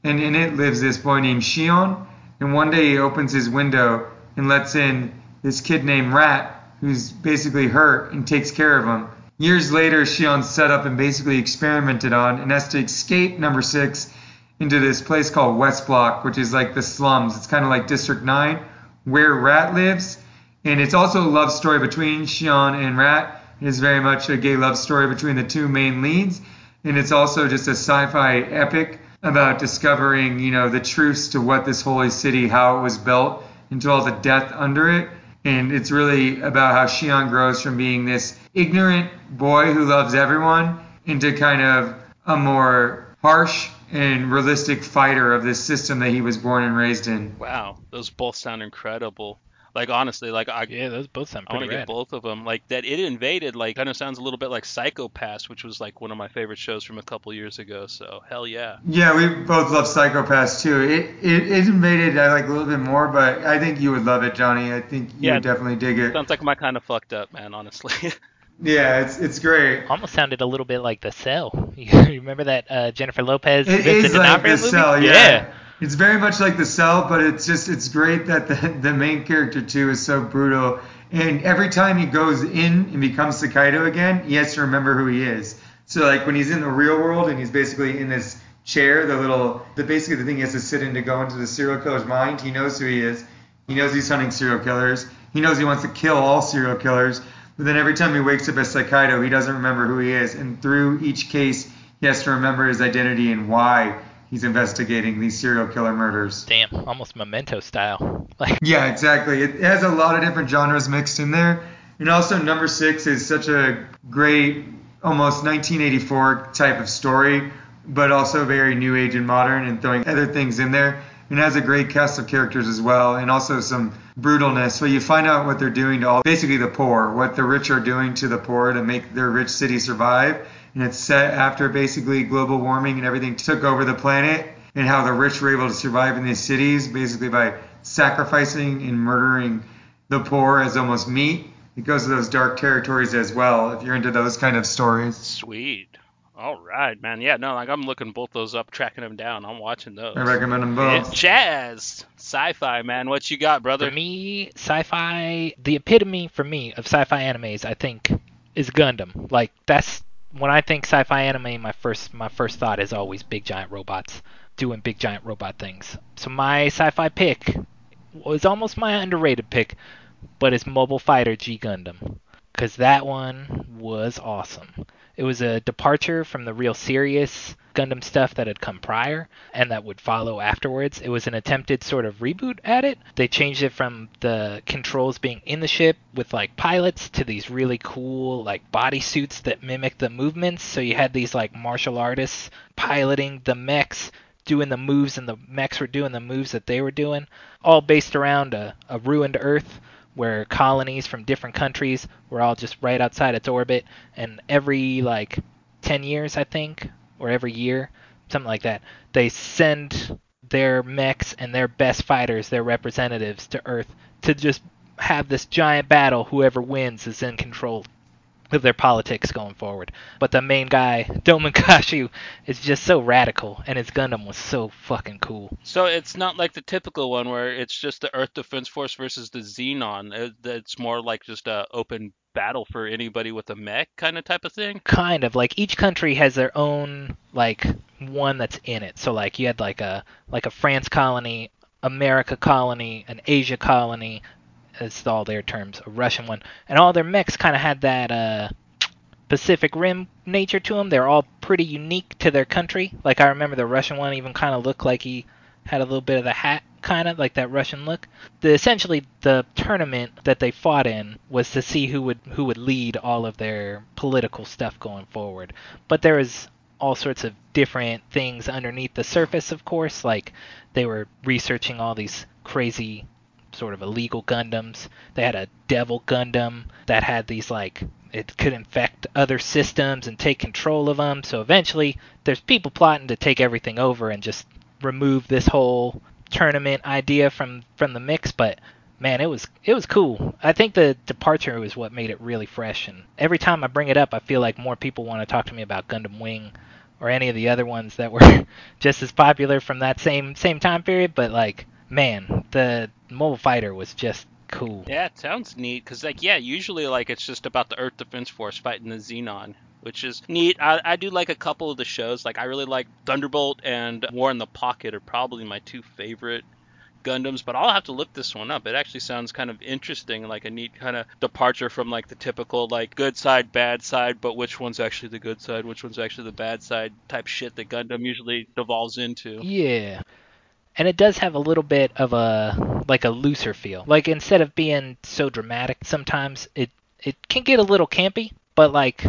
And in it lives this boy named Shion. And one day he opens his window and lets in this kid named Rat, who's basically hurt, and takes care of him. Years later, Shion's set up and basically experimented on and has to escape Number Six into this place called West Block, which is like the slums. It's kind of like District 9, where Rat lives. And it's also a love story between Shion and Rat. It is very much a gay love story between the two main leads. And it's also just a sci-fi epic about discovering, you know, the truths to what this holy city, how it was built, and to all the death under it. And it's really about how Shion grows from being this ignorant boy who loves everyone into kind of a more harsh and realistic fighter of this system that he was born and raised in. Wow, those both sound incredible. Like honestly, like I Yeah, those both sound I want pretty to get both of them. Like that, Id Invaded. Like kind of sounds a little bit like Psycho Pass, which was like one of my favorite shows from a couple years ago. So hell yeah. Yeah, we both love Psycho Pass too. It, it Id Invaded I like a little bit more, but I think you would love it, Johnny. I think you Yeah. would definitely dig it. Sounds like my kind of fucked up, man. Honestly. Yeah, it's it's great. Almost sounded a little bit like The Cell. You remember that uh, Jennifer Lopez It Vincent is like the movie? cell, yeah. yeah. It's very much like the cell, but it's just it's great that the the main character too is so brutal. And every time he goes in and becomes Sakaido again, he has to remember who he is. So like when he's in the real world and he's basically in this chair, the little the basically the thing he has to sit in to go into the serial killer's mind, he knows who he is. He knows he's hunting serial killers. He knows he wants to kill all serial killers. But then every time he wakes up as Sakaido, he doesn't remember who he is. And through each case, he has to remember his identity and why he's investigating these serial killer murders. Damn, almost memento style. Like Yeah, exactly. It has a lot of different genres mixed in there. And also, number six is such a great, almost 1984 type of story, but also very new age and modern and throwing other things in there. And has a great cast of characters as well, and also some brutalness. Where you find out what they're doing to all, basically the poor, what the rich are doing to the poor to make their rich city survive. And it's set after basically global warming and everything took over the planet, and how the rich were able to survive in these cities, basically by sacrificing and murdering the poor as almost meat. It goes to those dark territories as well, if you're into those kind of stories. Sweet. All right, man. Yeah, no, like I'm looking both those up, tracking them down. I'm watching those. I recommend them Yeah, both. Jazz, sci-fi, man. What you got, brother? for me, sci-fi, the epitome for me of sci-fi animes, I think, is Gundam. Like that's when I think sci-fi anime, my first my first thought is always big giant robots doing big giant robot things. So my sci-fi pick was almost my underrated pick, but it's Mobile Fighter G Gundam. Because that one was awesome. It was a departure from the real serious Gundam stuff that had come prior and that would follow afterwards. It was an attempted sort of reboot at it. They changed it from the controls being in the ship with like pilots to these really cool like bodysuits that mimic the movements. So you had these like martial artists piloting the mechs doing the moves and the mechs were doing the moves that they were doing, all based around a, a ruined Earth where colonies from different countries were all just right outside its orbit, and every like 10 years, I think, or every year, something like that, they send their mechs and their best fighters, their representatives, to Earth to just have this giant battle. Whoever wins is in control of their politics going forward. But the main guy, Domon Kasshu, is just so radical, and his Gundam was so fucking cool. So it's not like the typical one where it's just the Earth Defense Force versus the Zeon. Uh, it- It's more like just a open battle for anybody with a mech kind of type of thing. Kind of like each country has their own like one that's in it. So like you had like a like a France colony, America colony, an Asia colony. It's all their terms. A Russian one, and all their mechs kind of had that uh, Pacific Rim nature to them. They're all pretty unique to their country. Like I remember the Russian one even kind of looked like he had a little bit of the hat kind of like that Russian look. The essentially the tournament that they fought in was to see who would who would lead all of their political stuff going forward. But there was all sorts of different things underneath the surface, of course, like they were researching all these crazy sort of illegal Gundams. They had a Devil Gundam that had these like it could infect other systems and take control of them. So eventually, there's people plotting to take everything over and just remove this whole tournament idea from from the mix. But man, it was it was cool. I think the departure was what made it really fresh. And every time I bring it up, I feel like more people want to talk to me about Gundam Wing or any of the other ones that were just as popular from that same same time period. But like, man, the Mobile Fighter was just cool. Yeah, it sounds neat because like yeah, usually like it's just about the Earth Defense Force fighting the Zeon. Which is neat. I, I do like a couple of the shows. Like I really like Thunderbolt and War in the Pocket are probably my two favorite Gundams, but I'll have to look this one up. It actually sounds kind of interesting, like a neat kind of departure from like the typical like good side, bad side, but which one's actually the good side, which one's actually the bad side type shit that Gundam usually devolves into. Yeah. And it does have a little bit of a like a looser feel. Like instead of being so dramatic, sometimes it it can get a little campy, but like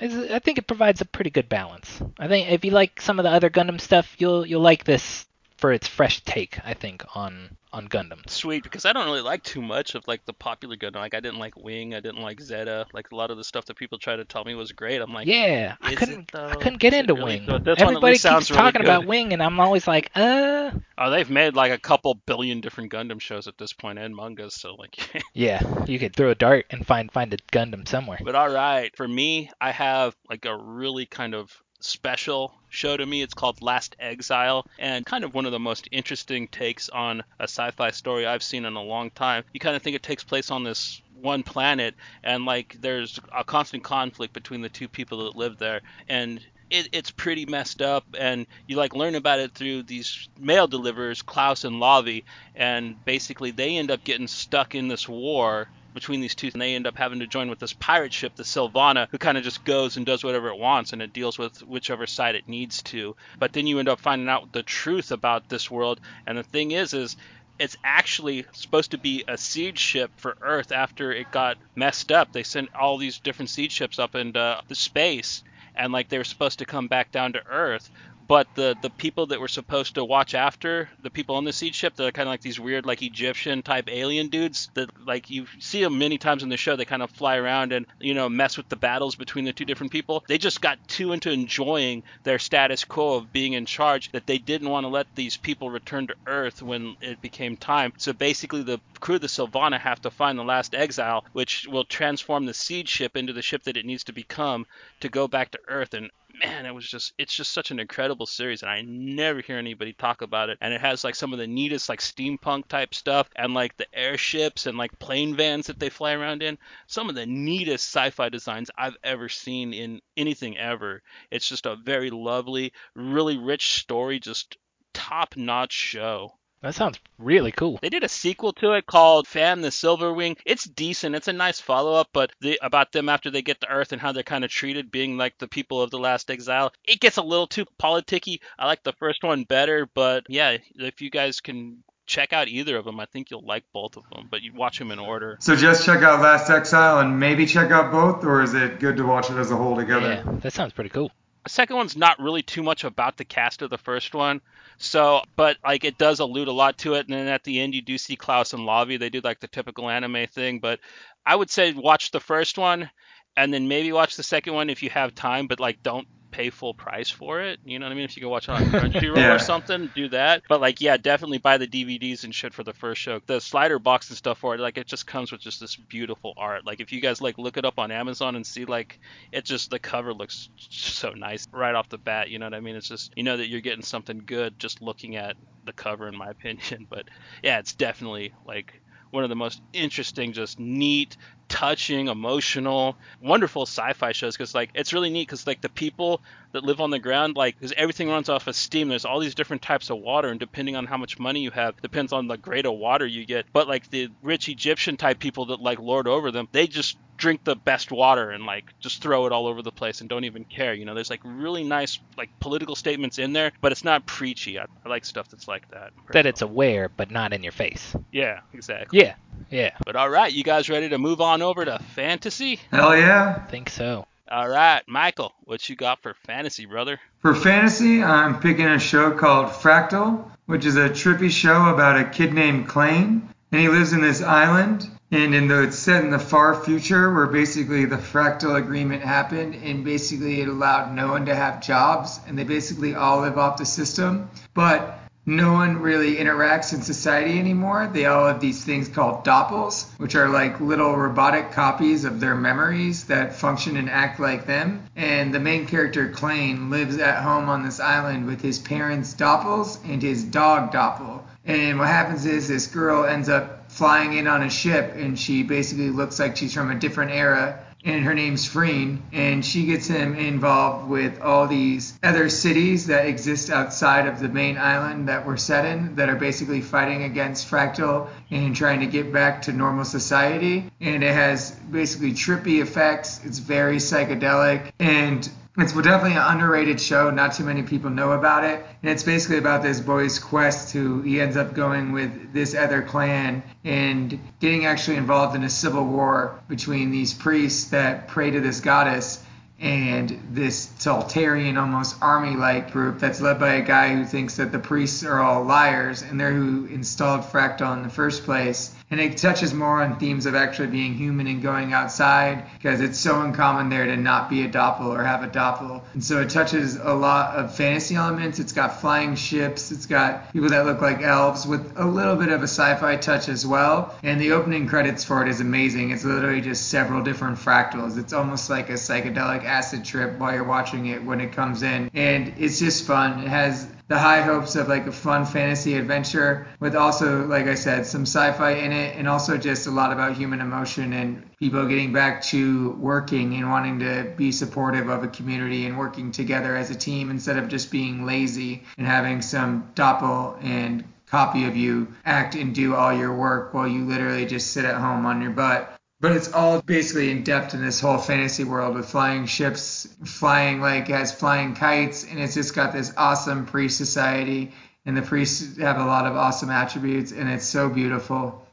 I think it provides a pretty good balance. I think if you like some of the other Gundam stuff, you'll you'll like this for its fresh take, I think, on on Gundam. Sweet, because I don't really like too much of like the popular Gundam. Like I didn't like Wing, I didn't like Zeta. Like a lot of the stuff that people try to tell me was great. I'm like, yeah, I couldn't, it? I couldn't get Is into really Wing. good? This Everybody least sounds keeps really talking about. Wing, and I'm always like, uh. Oh, they've made like a couple billion different Gundam shows at this point and mangas, so like. Yeah, you could throw a dart and find find a Gundam somewhere. but all right, for me, I have like a really kind of special show to me. It's called Last Exile, and kind of one of the most interesting takes on a sci-fi story I've seen in a long time. You kind of think it takes place on this one planet, and like there's a constant conflict between the two people that live there, and it, it's pretty messed up, and you like learn about it through these mail deliverers, Klaus and Lavi, and basically they end up getting stuck in this war between these two, and they end up having to join with this pirate ship, the Silvana, who kind of just goes and does whatever it wants, and it deals with whichever side it needs to. But then you end up finding out the truth about this world, and the thing is, is it's actually supposed to be a seed ship for Earth after it got messed up. They sent all these different seed ships up into space, and like they were supposed to come back down to Earth. But the the people that were supposed to watch after the people on the seed ship, they're kind of like these weird like Egyptian type alien dudes that like you see them many times in the show. They kind of fly around and you know mess with the battles between the two different people. They just got too into enjoying their status quo of being in charge that they didn't want to let these people return to Earth when it became time. So basically, the crew of the Silvana have to find the last exile, which will transform the seed ship into the ship that it needs to become to go back to Earth. And man, it was just it's just such an incredible series, and I never hear anybody talk about it. And it has like some of the neatest like steampunk type stuff, and like the airships and like plane vans that they fly around in. Some of the neatest sci-fi designs I've ever seen in anything ever. It's just a very lovely, really rich story, just top-notch show. That sounds really cool. They did a sequel to it called Fam the Silver Wing. It's decent. It's a nice follow up, but the, about them after they get to Earth and how they're kind of treated, being like the people of the last exile, it gets a little too politicky. I like the first one better, but yeah, if you guys can check out either of them, I think you'll like both of them. But you watch them in order. So just check out Last Exile and maybe check out both, or is it good to watch it as a whole together? Yeah, that sounds pretty cool. The second one's not really too much about the cast of the first one. So, but like it does allude a lot to it, and then at the end you do see Klaus and Lavi. They do like the typical anime thing, but I would say watch the first one, and then maybe watch the second one if you have time. But like, don't pay full price for it. You know what I mean? If you can watch it on Crunchyroll Yeah. or something, do that. But like, yeah, definitely buy the DVDs and shit for the first show. The slider box and stuff for it, like, it just comes with just this beautiful art. Like, if you guys like look it up on Amazon and see like, it just the cover looks so nice right off the bat. You know what I mean? It's just you know that you're getting something good just looking at the cover, in my opinion. But yeah, it's definitely like one of the most interesting, just neat, touching, emotional, wonderful sci-fi shows because like it's really neat because like the people that live on the ground like because everything runs off of steam. There's all these different types of water and depending on how much money you have depends on the grade of water you get. But like the rich egyptian type people that like lord over them they just drink the best water and like just throw it all over the place and don't even care you know? There's like really nice like political statements in there but it's not preachy. I, I like stuff that's like that. That it's aware, but not in your face. yeah exactly. Yeah, yeah, but all right you guys ready to move on over to fantasy Hell yeah. I think so. all right michael what you got for fantasy brother For fantasy, I'm picking a show called Fractal, which is a trippy show about a kid named Klain, and he lives in this island. And in the it's set in the far future, where basically the fractal agreement happened, and basically it allowed no one to have jobs, and they basically all live off the system. But no one really interacts in society anymore. They all have these things called doppels, which are like little robotic copies of their memories that function and act like them. And the main character, Klain, lives at home on this island with his parents' doppels and his dog doppel. And what happens is this girl ends up flying in on a ship and she basically looks like she's from a different era and her name's Freen, and she gets him involved with all these other cities that exist outside of the main island that we're set in that are basically fighting against Fractal and trying to get back to normal society. And it has basically trippy effects. It's very psychedelic and it's definitely an underrated show. Not too many people know about it. And it's basically about this boy's quest to he ends up going with this other clan and getting actually involved in a civil war between these priests that pray to this goddess and this Taltarian almost army like group that's led by a guy who thinks that the priests are all liars and they're who installed Fractal in the first place and it touches more on themes of actually being human and going outside because it's so uncommon there to not be a doppel or have a doppel. And so it touches a lot of fantasy elements. It's got flying ships, it's got people that look like elves with a little bit of a sci-fi touch as well. And the opening credits for it is amazing. It's literally just several different fractals. It's almost like a psychedelic acid trip while you're watching it when it comes in. And it's just fun. It has the high hopes of like a fun fantasy adventure with also, like I said, some sci-fi in it, and also just a lot about human emotion and people getting back to working and wanting to be supportive of a community and working together as a team instead of just being lazy and having some doppel and copy of you act and do all your work while you literally just sit at home on your butt but it's all basically in depth in this whole fantasy world with flying ships, flying like has flying kites, and it's just got this awesome priest society, and the priests have a lot of awesome attributes, and it's so beautiful.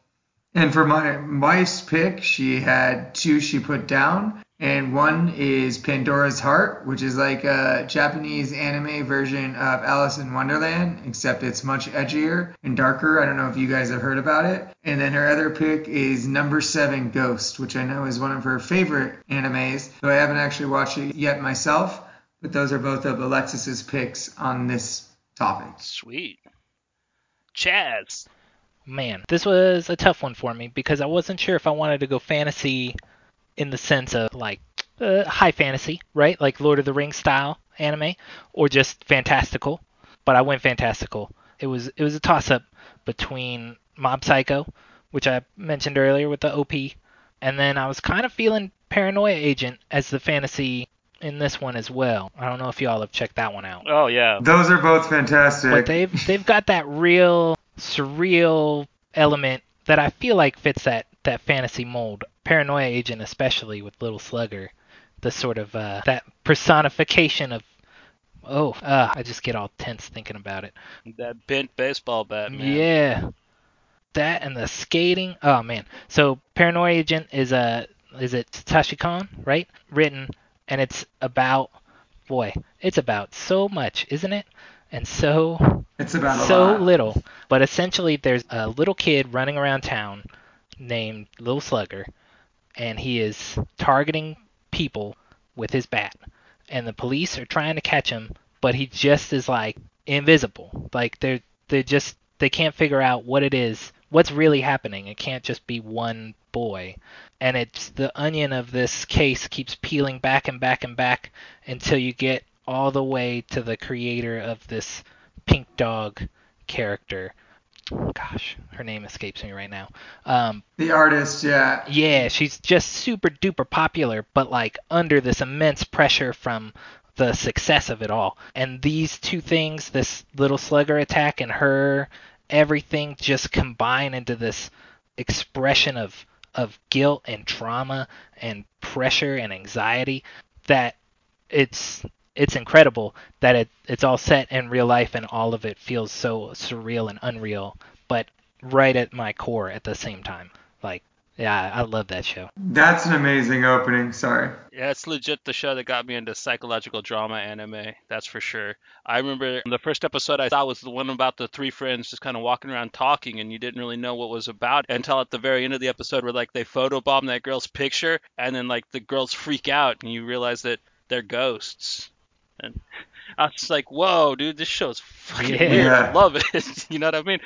And for my wife's pick, she had two she put down and one is Pandora's Heart, which is like a Japanese anime version of Alice in Wonderland, except it's much edgier and darker. I don't know if you guys have heard about it. And then her other pick is Number Seven Ghost, which I know is one of her favorite animes, though I haven't actually watched it yet myself. But those are both of Alexis's picks on this topic. Sweet. Chaz. Man, this was a tough one for me because I wasn't sure if I wanted to go fantasy in the sense of like uh, high fantasy, right? Like Lord of the Rings style anime, or just fantastical. But I went fantastical. It was it was a toss up between Mob Psycho, which I mentioned earlier with the OP, and then I was kind of feeling Paranoia Agent as the fantasy in this one as well. I don't know if y'all have checked that one out. Oh yeah. Those are both fantastic. But they've they've got that real surreal element that I feel like fits that that fantasy mold. Paranoia Agent, especially with Little Slugger, the sort of uh, that personification of. Oh, uh, I just get all tense thinking about it. That bent baseball bat, man. Yeah, that and the skating. Oh man. So Paranoia Agent is a is it Satoshi Kon, right? Written, and it's about boy, it's about so much, isn't it? And so it's about so lot. little. But essentially, there's a little kid running around town named Little Slugger, and he is targeting people with his bat. And the police are trying to catch him, but he just is like invisible. Like they're they just they can't figure out what it is, what's really happening. It can't just be one boy. And it's the onion of this case keeps peeling back and back and back until you get all the way to the creator of this pink dog character gosh, her name escapes me right now. Um, the artist, yeah. Yeah, she's just super duper popular, but like under this immense pressure from the success of it all. And these two things, this little slugger attack and her, everything just combine into this expression of of guilt and trauma and pressure and anxiety that it's it's incredible that it it's all set in real life and all of it feels so surreal and unreal, but right at my core at the same time. Like, yeah, I love that show. That's an amazing opening. Sorry. Yeah, it's legit the show that got me into psychological drama anime. That's for sure. I remember the first episode I saw was the one about the three friends just kind of walking around talking, and you didn't really know what was about until at the very end of the episode where like they photobomb that girl's picture, and then like the girls freak out, and you realize that they're ghosts And I was like, whoa, dude, this show's fucking Yeah. weird. I love it. you know what I mean?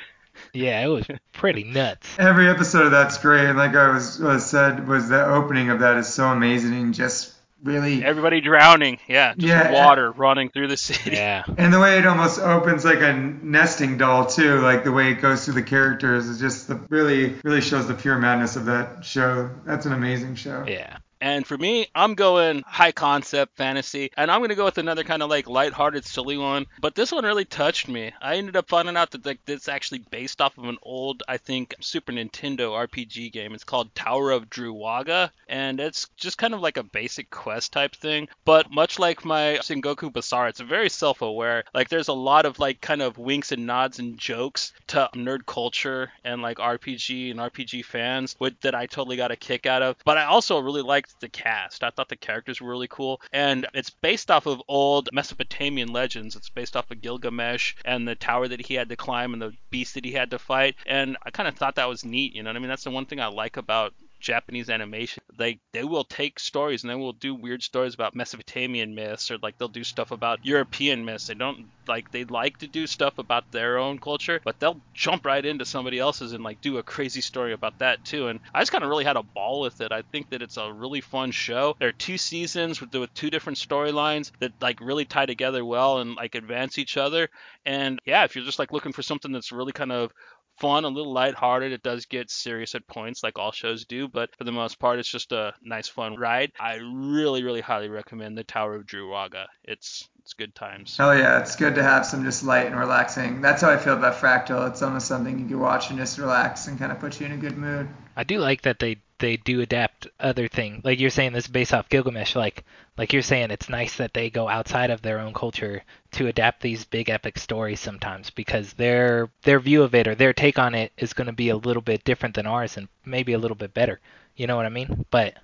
Yeah, it was pretty nuts. Every episode of that's great, and like I was, was said, was the opening of that is so amazing and just really. Everybody drowning. Yeah, just Yeah. water running through the city. Yeah. And the way it almost opens like a nesting doll too, like the way it goes through the characters is just the, really, really shows the pure madness of that show. That's an amazing show. Yeah. And for me, I'm going high concept fantasy, and I'm gonna go with another kind of like lighthearted, silly one. But this one really touched me. I ended up finding out that like this actually based off of an old, I think, Super Nintendo RPG game. It's called Tower of Druaga, and it's just kind of like a basic quest type thing. But much like my Sengoku Basara, it's very self-aware. Like there's a lot of like kind of winks and nods and jokes to nerd culture and like RPG and RPG fans, with, that I totally got a kick out of. But I also really liked the cast. I thought the characters were really cool, and it's based off of old Mesopotamian legends. It's based off of Gilgamesh and the tower that he had to climb and the beast that he had to fight. And I kind of thought that was neat. You know what I mean? That's the one thing I like about Japanese animation. They they will take stories and they will do weird stories about Mesopotamian myths or like they'll do stuff about European myths. They don't like they like to do stuff about their own culture, but they'll jump right into somebody else's and like do a crazy story about that too. And I just kind of really had a ball with it. I think that it's a really fun show. There are two seasons with, with two different storylines that like really tie together well and like advance each other. And yeah, if you're just like looking for something that's really kind of fun, a little lighthearted. It does get serious at points, like all shows do, but for the most part, it's just a nice, fun ride. I really, really highly recommend the Tower of Druaga. It's it's good times. Hell yeah, it's good to have some just light and relaxing. That's how I feel about Fractal. It's almost something you can watch and just relax and kind of put you in a good mood. I do like that they they do adapt other things. Like you're saying, this is based off Gilgamesh. Like like you're saying, it's nice that they go outside of their own culture to adapt these big epic stories sometimes because their their view of it or their take on it is going to be a little bit different than ours and maybe a little bit better. You know what I mean? But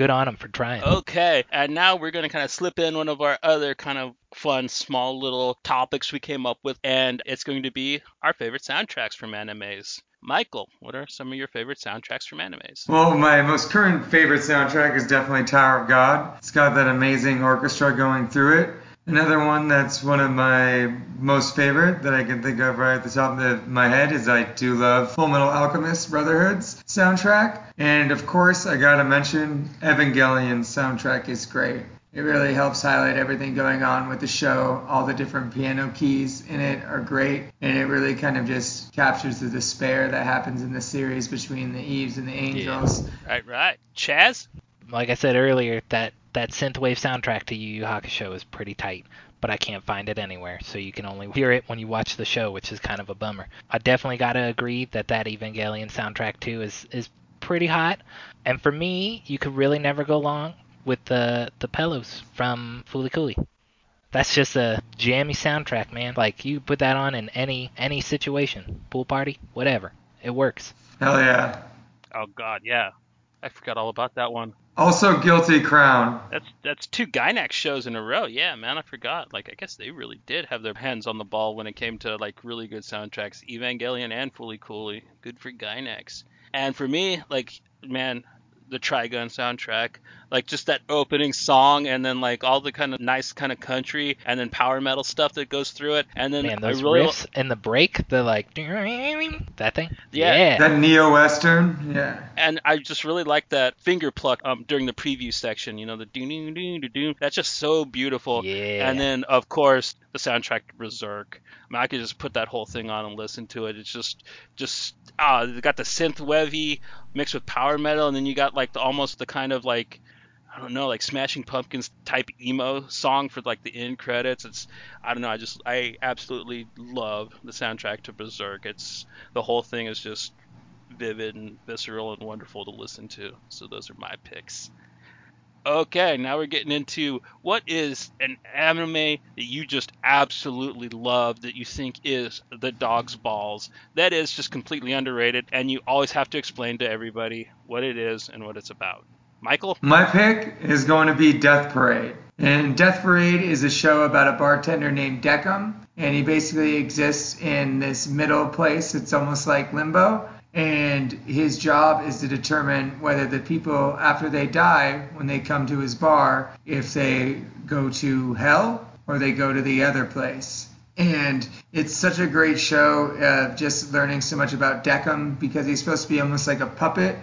good on them for trying. Okay, and now we're going to kind of slip in one of our other kind of fun, small little topics we came up with, and it's going to be our favorite soundtracks from animes. Michael, what are some of your favorite soundtracks from animes? Well, my most current favorite soundtrack is definitely Tower of God. It's got that amazing orchestra going through it. Another one that's one of my most favorite that I can think of right at the top of my head is I do love Full Metal Alchemist Brotherhood's soundtrack. And of course, I gotta mention Evangelion's soundtrack is great. It really helps highlight everything going on with the show. All the different piano keys in it are great, and it really kind of just captures the despair that happens in the series between the Eves and the Angels. Yeah. Right, right. Chaz? Like I said earlier, that that synthwave soundtrack to Yu Yu Hakusho is pretty tight, but I can't find it anywhere, so you can only hear it when you watch the show, which is kind of a bummer. I definitely gotta agree that that Evangelion soundtrack too is is pretty hot, and for me, you could really never go wrong with the the Pillows from Fooly Cooly. That's just a jammy soundtrack, man. Like you put that on in any any situation, pool party, whatever, it works. Hell yeah. Oh God, yeah. I forgot all about that one. Also, Guilty Crown. That's that's two Gainax shows in a row. Yeah, man, I forgot. Like, I guess they really did have their hands on the ball when it came to like really good soundtracks. Evangelion and Fooly Cooly, good for Gainax. And for me, like, man, the Trigun soundtrack, like just that opening song, and then like all the kind of nice kind of country, and then power metal stuff that goes through it, and then Man, those I really riffs in the break, the like that thing. Yeah. That neo western. Yeah. and I just really like that finger pluck um, during the preview section. You know, the doo doo doo doo doo. That's just so beautiful. Yeah. And then of course the soundtrack to Berserk. I mean, I could just put that whole thing on and listen to it. It's just, just ah, they got the synth wavy mixed with power metal, and then you got like the almost the kind of like. I don't know, like Smashing Pumpkins type emo song for like the end credits. It's I don't know, I just I absolutely love the soundtrack to Berserk. It's the whole thing is just vivid and visceral and wonderful to listen to. So those are my picks. Okay, now we're getting into what is an anime that you just absolutely love that you think is the dog's balls. That is just completely underrated, and you always have to explain to everybody what it is and what it's about. Michael? My pick is going to be Death Parade. And Death Parade is a show about a bartender named Decim, and he basically exists in this middle place. It's almost like limbo. And his job is to determine whether the people, after they die, when they come to his bar, if they go to hell or they go to the other place. And it's such a great show, uh, just learning so much about Decim because he's supposed to be almost like a puppet,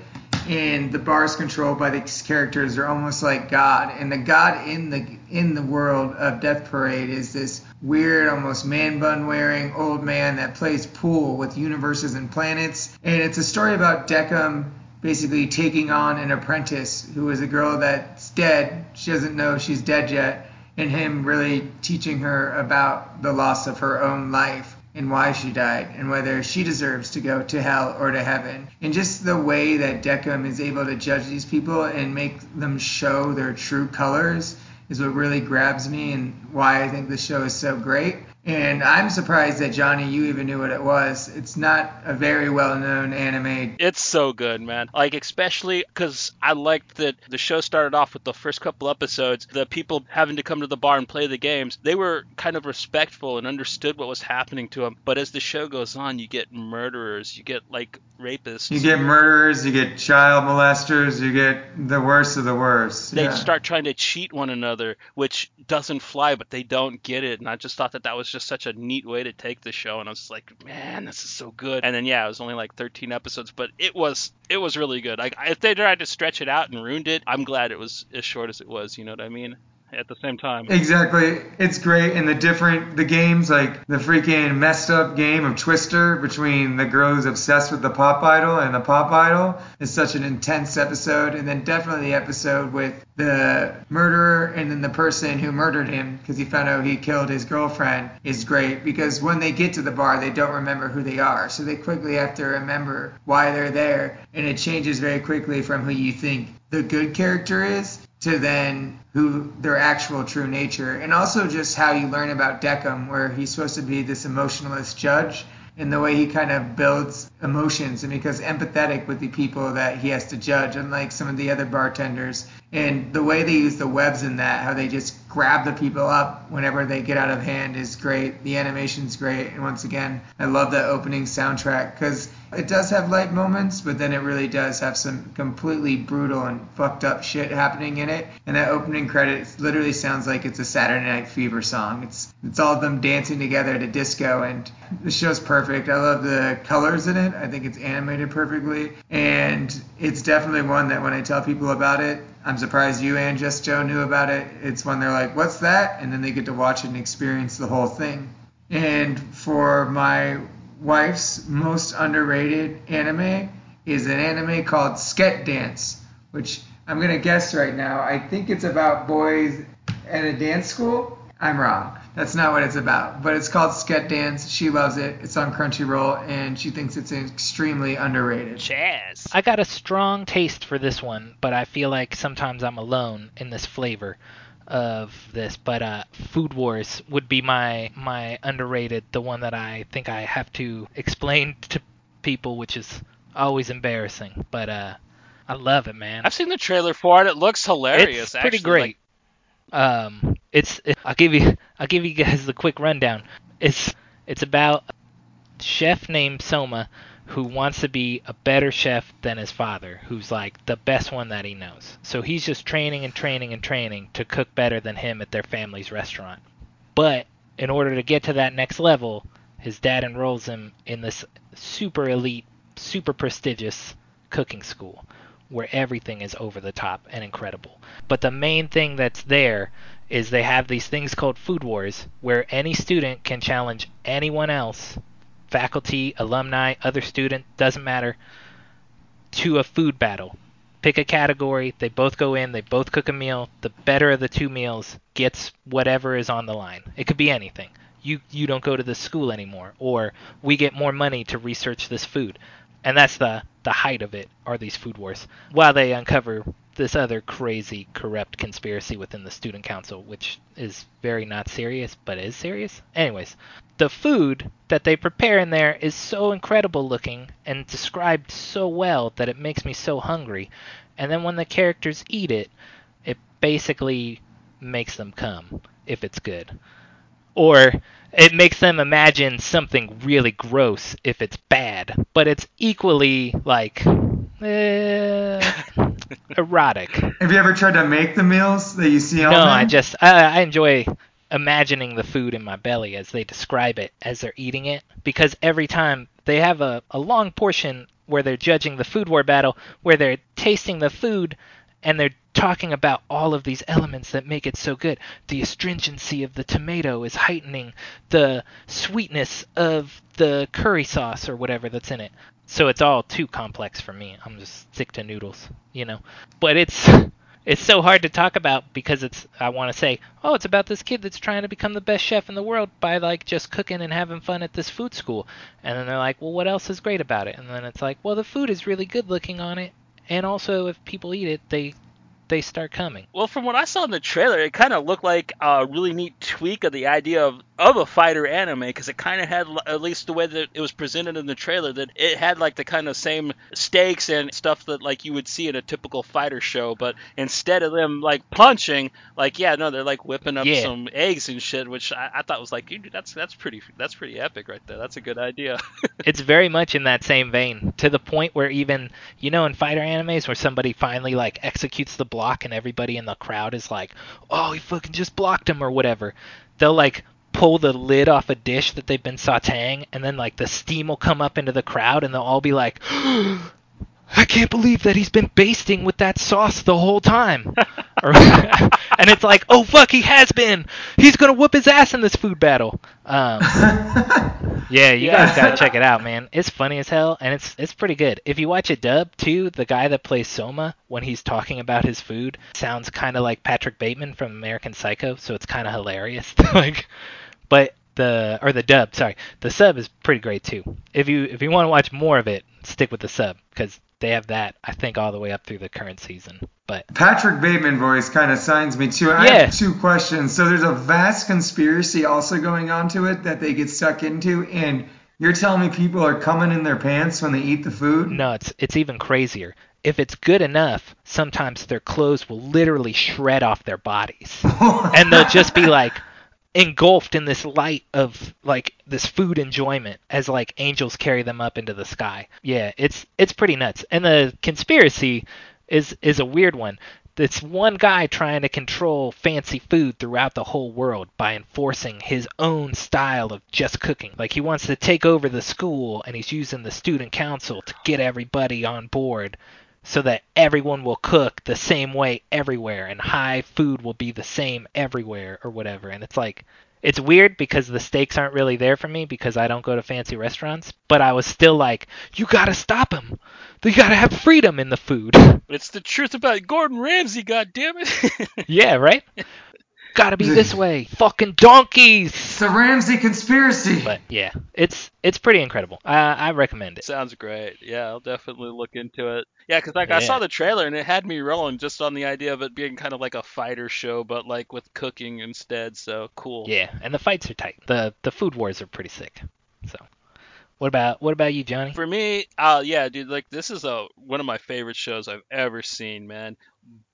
and the bars controlled by these characters are almost like God. And the God in the in the world of Death Parade is this weird, almost man bun wearing old man that plays pool with universes and planets. And it's a story about Decim basically taking on an apprentice who is a girl that's dead. She doesn't know she's dead yet and him really teaching her about the loss of her own life and why she died and whether she deserves to go to hell or to heaven. And just the way that Decim is able to judge these people and make them show their true colors is what really grabs me and why I think the show is so great. And I'm surprised that Johnny, you even knew what it was. It's not a very well-known anime. It's so good, man. Like especially because I liked that the show started off with the first couple episodes, the people having to come to the bar and play the games. They were kind of respectful and understood what was happening to them. But as the show goes on, you get murderers, you get like rapists. You get murderers, you get child molesters, you get the worst of the worst. They yeah. start trying to cheat one another, which doesn't fly, but they don't get it. And I just thought that that was just such a neat way to take the show. And I was like, man, this is so good. And then yeah, it was only like 13 episodes, but it was it was really good. Like if they tried to stretch it out and ruined it, I'm glad it was as short as it was. You know what I mean? At the same time. Exactly. It's great. And the different, the games, like the freaking messed up game of Twister between the girl who's obsessed with the pop idol and the pop idol is such an intense episode. And then definitely the episode with the murderer and then the person who murdered him because he found out he killed his girlfriend is great because when they get to the bar, they don't remember who they are. So they quickly have to remember why they're there. And it changes very quickly from who you think the good character is to then who their actual true nature, and also just how you learn about Decim, where he's supposed to be this emotionalist judge, and the way he kind of builds emotions and because empathetic with the people that he has to judge, unlike some of the other bartenders. And the way they use the webs in that, how they just grab the people up whenever they get out of hand is great. The animation's great. And once again, I love the opening soundtrack because it does have light moments, but then it really does have some completely brutal and fucked up shit happening in it. And that opening credit literally sounds like it's a Saturday Night Fever song. It's it's all of them dancing together to disco, and the show's perfect. I love the colors in it. I think it's animated perfectly, and it's definitely one that when I tell people about it, I'm surprised you and Just Joe knew about it. It's when they're like, "What's that?" and then they get to watch it and experience the whole thing. And for my wife's most underrated anime is an anime called Sket Dance, which I'm gonna guess right now. I think it's about boys at a dance school. I'm wrong. That's not what it's about. But it's called Sket Dance. She loves it. It's on Crunchyroll, and she thinks it's extremely underrated. Jazz. I got a strong taste for this one, but I feel like sometimes I'm alone in this flavor of this. But uh, Food Wars would be my my underrated, the one that I think I have to explain to people, which is always embarrassing. But uh, I love it, man. I've seen the trailer for it. It looks hilarious. It's pretty actually. great. Like, um, it's it, I'll give you I'll give you guys the quick rundown. It's it's about a chef named Soma who wants to be a better chef than his father, who's like the best one that he knows. So he's just training and training and training to cook better than him at their family's restaurant. But in order to get to that next level, his dad enrolls him in this super elite, super prestigious cooking school where everything is over the top and incredible. But the main thing that's there is they have these things called food wars where any student can challenge anyone else, faculty, alumni, other student, doesn't matter, to a food battle. Pick a category, they both go in, they both cook a meal. The better of the two meals gets whatever is on the line. It could be anything. You you don't go to this school anymore or we get more money to research this food and that's the the height of it are these food wars while they uncover this other crazy corrupt conspiracy within the student council which is very not serious but is serious anyways the food that they prepare in there is so incredible looking and described so well that it makes me so hungry and then when the characters eat it it basically makes them come if it's good or it makes them imagine something really gross if it's bad, but it's equally like eh, erotic. Have you ever tried to make the meals that you see on No, there? I just I, I enjoy imagining the food in my belly as they describe it as they're eating it because every time they have a, a long portion where they're judging the food war battle where they're tasting the food and they're talking about all of these elements that make it so good. The astringency of the tomato is heightening the sweetness of the curry sauce or whatever that's in it. So it's all too complex for me. I'm just sick to noodles, you know. But it's it's so hard to talk about because it's I want to say, "Oh, it's about this kid that's trying to become the best chef in the world by like just cooking and having fun at this food school." And then they're like, "Well, what else is great about it?" And then it's like, "Well, the food is really good looking on it and also if people eat it, they they start coming. Well, from what I saw in the trailer, it kind of looked like a really neat tweak of the idea of, of a fighter anime because it kind of had, at least the way that it was presented in the trailer, that it had like the kind of same stakes and stuff that like you would see in a typical fighter show, but instead of them like punching, like yeah, no, they're like whipping up Yeah. some eggs and shit, which I, I thought was like, dude, that's that's pretty that's pretty epic right there. That's a good idea. It's very much in that same vein to the point where even you know in fighter animes where somebody finally like executes the block and everybody in the crowd is like, "Oh, he fucking just blocked him" or whatever. They'll like pull the lid off a dish that they've been sautéing and then like the steam will come up into the crowd and they'll all be like I can't believe that he's been basting with that sauce the whole time. Or- and it's like, oh fuck, he has been. He's gonna whoop his ass in this food battle. Um, yeah, you Yeah. guys gotta check it out, man. It's funny as hell, and it's it's pretty good. If you watch a dub too, the guy that plays Soma when he's talking about his food sounds kind of like Patrick Bateman from American Psycho, so it's kind of hilarious. like, but the or the dub, sorry, the sub is pretty great too. If you if you want to watch more of it, stick with the sub because they have that I think all the way up through the current season. But Patrick Bateman voice kind of signs me too. I Yeah. have two questions. So there's a vast conspiracy also going on to it that they get stuck into, and you're telling me people are coming in their pants when they eat the food? No, it's it's even crazier. If it's good enough, sometimes their clothes will literally shred off their bodies. and they'll just be like engulfed in this light of like this food enjoyment as like angels carry them up into the sky. Yeah, it's it's pretty nuts. And the conspiracy is is a weird one. It's one guy trying to control fancy food throughout the whole world by enforcing his own style of just cooking. Like he wants to take over the school and he's using the student council to get everybody on board so that everyone will cook the same way everywhere and high food will be the same everywhere or whatever. And it's like it's weird because the stakes aren't really there for me because I don't go to fancy restaurants, but I was still like, you got to stop him. You got to have freedom in the food. it's the truth about Gordon Ramsay, God damn it. yeah, right? Got to be this way. Fucking donkeys. It's the Ramsay conspiracy. But yeah, it's it's pretty incredible. I I recommend it. Sounds great. Yeah, I'll definitely look into it. Yeah, 'cause like I saw the trailer and it had me rolling just on the idea of it being kind of like a fighter show, but like with cooking instead. So cool. Yeah, and the fights are tight. The the food wars are pretty sick. So, what about what about you, Johnny? For me, uh, yeah, dude, like this is a one of my favorite shows I've ever seen, man.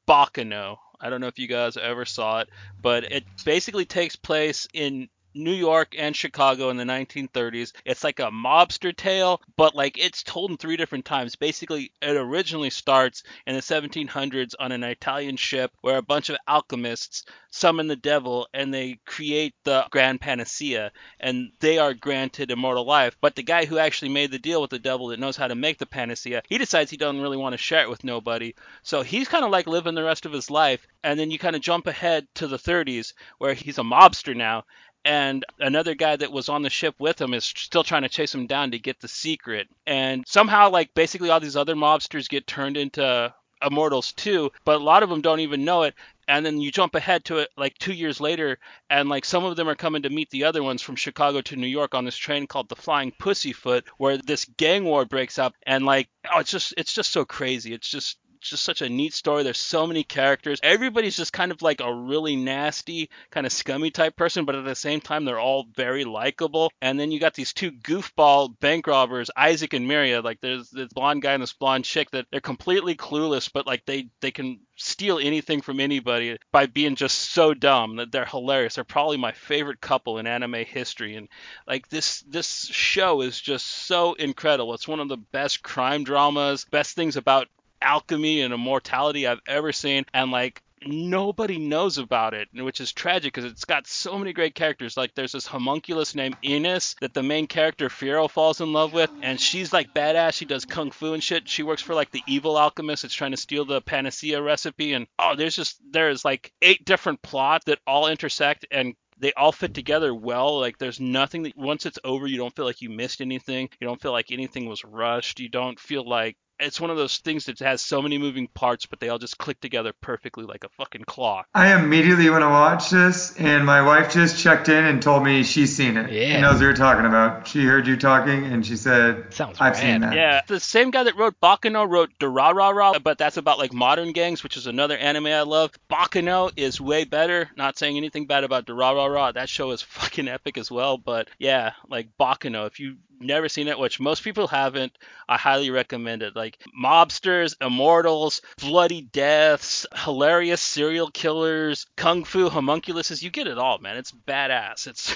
Baccano. I don't know if you guys ever saw it, but it basically takes place in New York and Chicago in the 1930s. It's like a mobster tale, but like it's told in three different times. Basically, it originally starts in the 1700s on an Italian ship where a bunch of alchemists summon the devil and they create the grand panacea and they are granted immortal life. But the guy who actually made the deal with the devil that knows how to make the panacea, he decides he doesn't really want to share it with nobody. So he's kind of like living the rest of his life. And then you kind of jump ahead to the 30s where he's a mobster now. And another guy that was on the ship with him is still trying to chase him down to get the secret. And somehow, like, basically all these other mobsters get turned into immortals too, but a lot of them don't even know it. And then you jump ahead to it like two years later, and like some of them are coming to meet the other ones from Chicago to New York on this train called the Flying Pussyfoot, where this gang war breaks up, and like oh, it's just it's just so crazy. It's just just such a neat story. There's so many characters. Everybody's just kind of like a really nasty, kind of scummy type person, but at the same time, they're all very likable. And then you got these two goofball bank robbers, Isaac and Miria. Like there's this blonde guy and this blonde chick that they're completely clueless, but like they they can steal anything from anybody by being just so dumb that they're hilarious. They're probably my favorite couple in anime history, and like this this show is just so incredible. It's one of the best crime dramas, best things about alchemy and immortality I've ever seen. And like nobody knows about it, which is tragic because it's got so many great characters. Like there's this homunculus named Ennis that the main character Firo falls in love with, and she's like badass. She does kung fu and shit. She works for like the evil alchemist that's trying to steal the panacea recipe. And oh, there's just there's like eight different plots that all intersect and they all fit together well. Like there's nothing that once it's over, you don't feel like you missed anything. You don't feel like anything was rushed. You don't feel like it's one of those things that has so many moving parts, but they all just click together perfectly like a fucking clock. I immediately want to watch this, and my wife just checked in and told me she's seen it. Yeah. She knows what you're talking about. She heard you talking, and she said, Sounds I've rad. seen that. Yeah, the same guy that wrote Baccano wrote Durarara, but that's about like modern gangs, which is another anime I love. Baccano is way better. Not saying anything bad about Durarara. That show is fucking epic as well. But yeah, like Baccano, if you never seen it, which most people haven't, I highly recommend it. Like mobsters, immortals, bloody deaths, hilarious serial killers, kung fu homunculuses, you get it all, man. It's badass. It's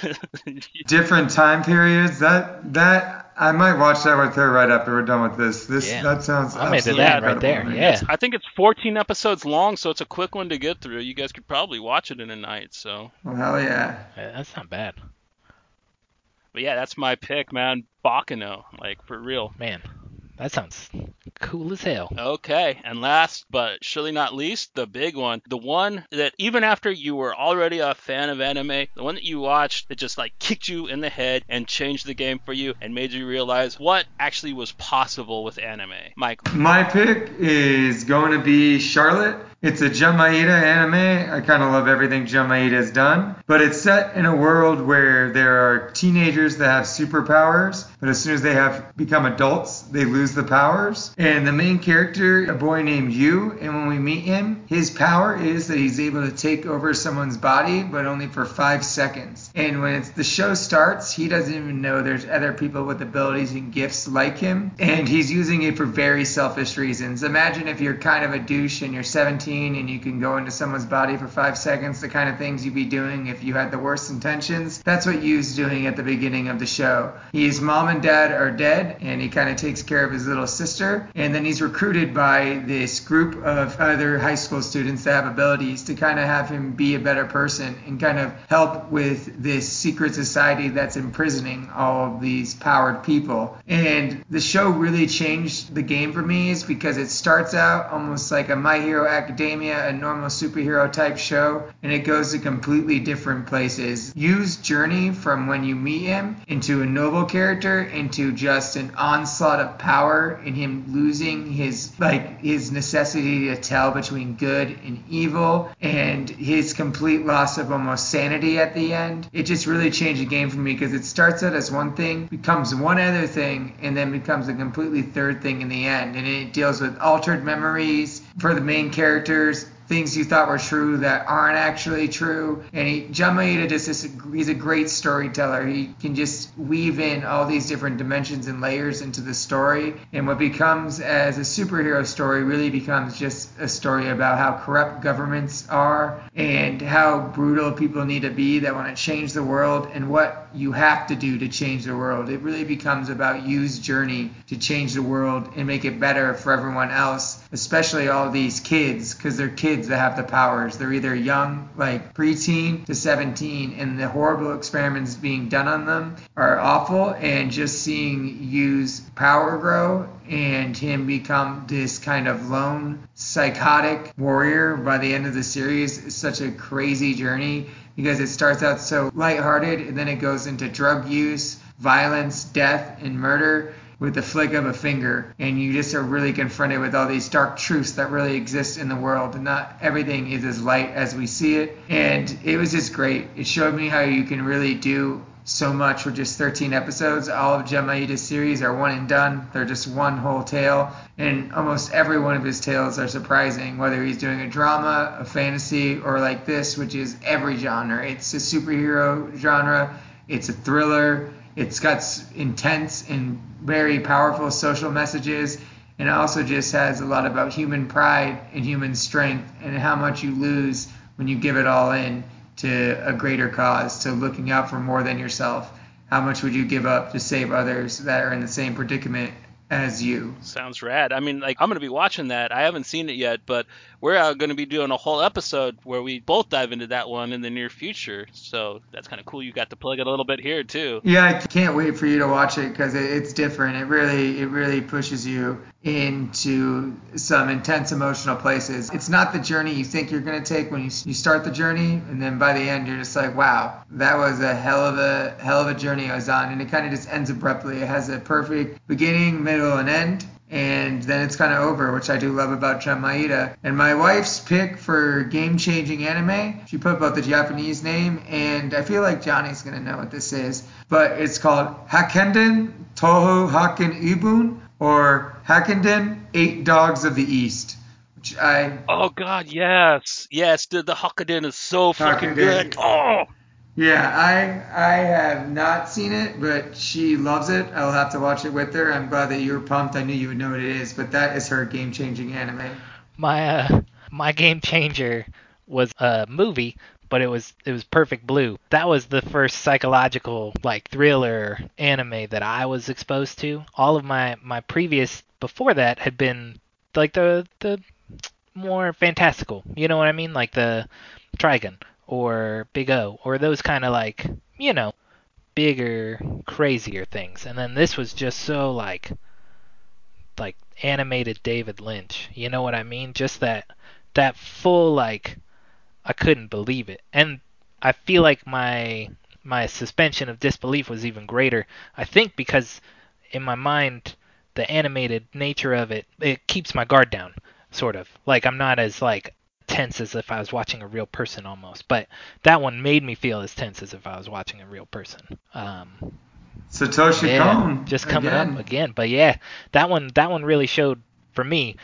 Different time periods. That that I might watch that with her right after we're done with this. This Yeah. that sounds I'm into absolutely that right there. to me. Yeah. I think it's 14 episodes long, so it's a quick one to get through. You guys could probably watch it in a night. So, Well, hell yeah. Uh, That's not bad. But yeah, that's my pick, man. Baccano, like for real. Man, that sounds cool as hell. Okay, and last but surely not least, the big one. The one that even after you were already a fan of anime, the one that you watched that just like kicked you in the head and changed the game for you and made you realize what actually was possible with anime. Mike. My pick is going to be Charlotte. It's a Jun Maeda anime. I kind of love everything Jun Maeda has done, but it's set in a world where there are teenagers that have superpowers, but as soon as they have become adults, they lose the powers. And the main character, a boy named Yu, and when we meet him, his power is that he's able to take over someone's body, but only for five seconds. And when the show starts, he doesn't even know there's other people with abilities and gifts like him, and he's using it for very selfish reasons. Imagine if you're kind of a douche and you're 17 and you can go into someone's body for five seconds, the kind of things you'd be doing if you had the worst intentions. That's what Yu's doing at the beginning of the show. His mom and dad are dead, and he kind of takes care of his little sister, and then he's recruited by this group of other high school students that have abilities to kind of have him be a better person and kind of help with this secret society that's imprisoning all of these powered people. And the show really changed the game for me is because it starts out almost like a My Hero Academia, a normal superhero type show, and it goes to completely different places. Yu's journey from when you meet him into a noble character into just an onslaught of power and him losing his like his necessity to tell between good and evil and his complete loss of almost sanity at the end. It just really changed the game for me because it starts out as one thing, becomes one other thing, and then becomes a completely third thing in the end. And it deals with altered memories for the main characters, things you thought were true that aren't actually true. And he, Jun Maeda just is a, he's a great storyteller. He can just weave in all these different dimensions and layers into the story. And what becomes as a superhero story really becomes just a story about how corrupt governments are and how brutal people need to be that want to change the world and what you have to do to change the world. It really becomes about Yu's journey to change the world and make it better for everyone else, especially all these kids, because they're kids that have the powers. They're either young, like preteen to 17, and the horrible experiments being done on them are awful. And just seeing Yu's power grow and him become this kind of lone, psychotic warrior by the end of the series is such a crazy journey because it starts out so lighthearted and then it goes into drug use, violence, death, and murder with the flick of a finger. And you just are really confronted with all these dark truths that really exist in the world. And not everything is as light as we see it. And it was just great. It showed me how you can really do so much with just 13 episodes. All of Jun Maeda's series are one and done. They're just one whole tale, and almost every one of his tales are surprising. Whether he's doing a drama, a fantasy, or like this, which is every genre. It's a superhero genre. It's a thriller. It's got intense and very powerful social messages. And it also just has a lot about human pride and human strength and how much you lose when you give it all in to a greater cause, to looking out for more than yourself. How much would you give up to save others that are in the same predicament as you. Sounds rad. I mean, like I'm gonna be watching that. I haven't seen it yet, but we're uh, gonna be doing a whole episode where we both dive into that one in the near future. So that's kind of cool. You got to plug it a little bit here too. Yeah, I can't wait for you to watch it because it's different. It really, it really pushes you into some intense emotional places. It's not the journey you think you're gonna take when you you start the journey, and then by the end you're just like, wow, that was a hell of a hell of a journey I was on, and it kind of just ends abruptly. It has a perfect beginning, middle, and end and then it's kind of over, which I do love about Jun Maeda. And my wife's pick for game-changing anime, she put both the Japanese name, and I feel like Johnny's gonna know what this is, but it's called Hakkenden Toho Hakken Ibun, or Hakkenden Eight Dogs of the East. Which I Oh God, yes, yes. The the Hokkaido is so fucking Hokkaido. good. Oh, Yeah, I I have not seen it, but she loves it. I'll have to watch it with her. I'm glad that you were pumped. I knew you would know what it is, but that is her game-changing anime. My uh, my game changer was a movie, but it was it was Perfect Blue. That was the first psychological like thriller anime that I was exposed to. All of my my previous before that had been like the the more fantastical. You know what I mean? Like the Trigun or Big O or those kind of like you know bigger crazier things. And then this was just so like like animated David Lynch. You know what I mean? Just that that full like I couldn't believe it. And I feel like my my suspension of disbelief was even greater. I think because in my mind the animated nature of it it keeps my guard down sort of. Like I'm not as like tense as if I was watching a real person almost. But that one made me feel as tense as if I was watching a real person. Um Satoshi yeah, Kon. just coming again. up again. But yeah, that one that one really showed for me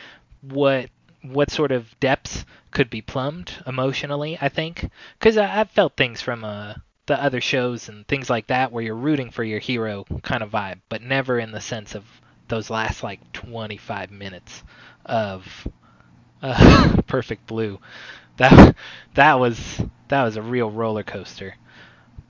what what sort of depths could be plumbed emotionally. I think because I've felt things from uh, the other shows and things like that where you're rooting for your hero kind of vibe, but never in the sense of those last like 25 minutes of uh, Perfect Blue. That that was that was a real roller coaster.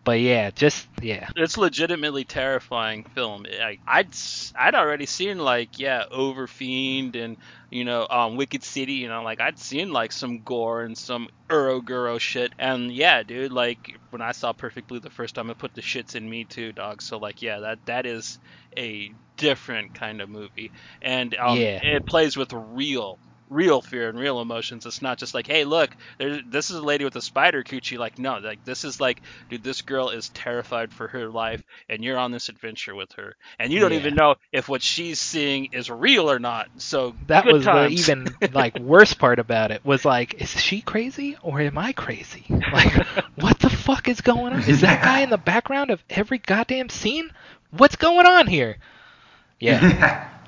But yeah, just yeah. it's legitimately terrifying film. I, I'd I'd already seen like yeah, Overfiend and you know um Wicked City. You know like I'd seen like some gore and some Eroguro shit. And yeah, dude, like when I saw Perfect Blue the first time, it put the shits in me too, dog. So like yeah, that that is a different kind of movie, and um, Yeah. it plays with real. Real fear and real emotions. It's not just like, hey, look, there, this is a lady with a spider coochie. Like, no, like this is like, dude, this girl is terrified for her life, and you're on this adventure with her, and you don't Yeah. even know if what she's seeing is real or not. So That good was the even like worst part about it was like, is she crazy or am I crazy? Like, what the fuck is going on? Is that guy in the background of every goddamn scene? What's going on here? Yeah,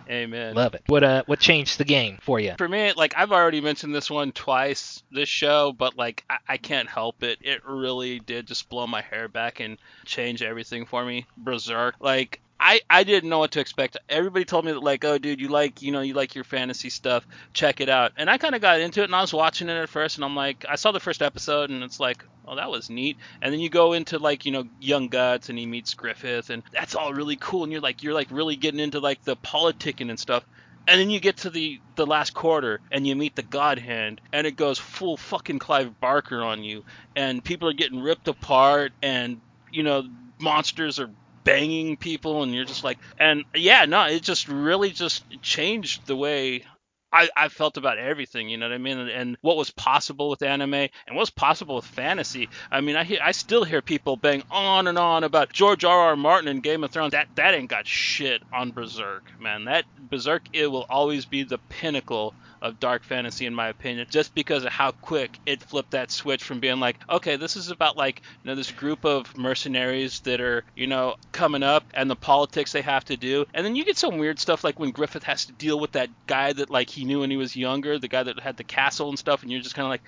Amen. love it. What uh, what changed the game for you? For me, like I've already mentioned this one twice this show, but like I, I can't help it. It really did just blow my hair back and change everything for me. Berserk. Like I, I didn't know what to expect. Everybody told me that like, oh dude, you like you know you like your fantasy stuff, check it out. And I kind of got into it, and I was watching it at first, and I'm like, I saw the first episode, and it's like, oh that was neat. And then you go into like you know Young Guts, and he meets Griffith, and that's all really cool. And you're like you're like really getting into like the politicking and stuff. And then you get to the the last quarter and you meet the God Hand and it goes full fucking Clive Barker on you and people are getting ripped apart and you know monsters are banging people and you're just like and yeah no it just really just changed the way I, I felt about everything, you know what I mean, and, and what was possible with anime and what was possible with fantasy. I mean, I hear, I still hear people bang on and on about George R. R. Martin and Game of Thrones. That that ain't got shit on Berserk, man. That Berserk it will always be the pinnacle of dark fantasy in my opinion, just because of how quick it flipped that switch from being like, okay, this is about like you know this group of mercenaries that are you know coming up and the politics they have to do, and then you get some weird stuff like when Griffith has to deal with that guy that like he knew when he was younger, the guy that had the castle and stuff, and you're just kind of like,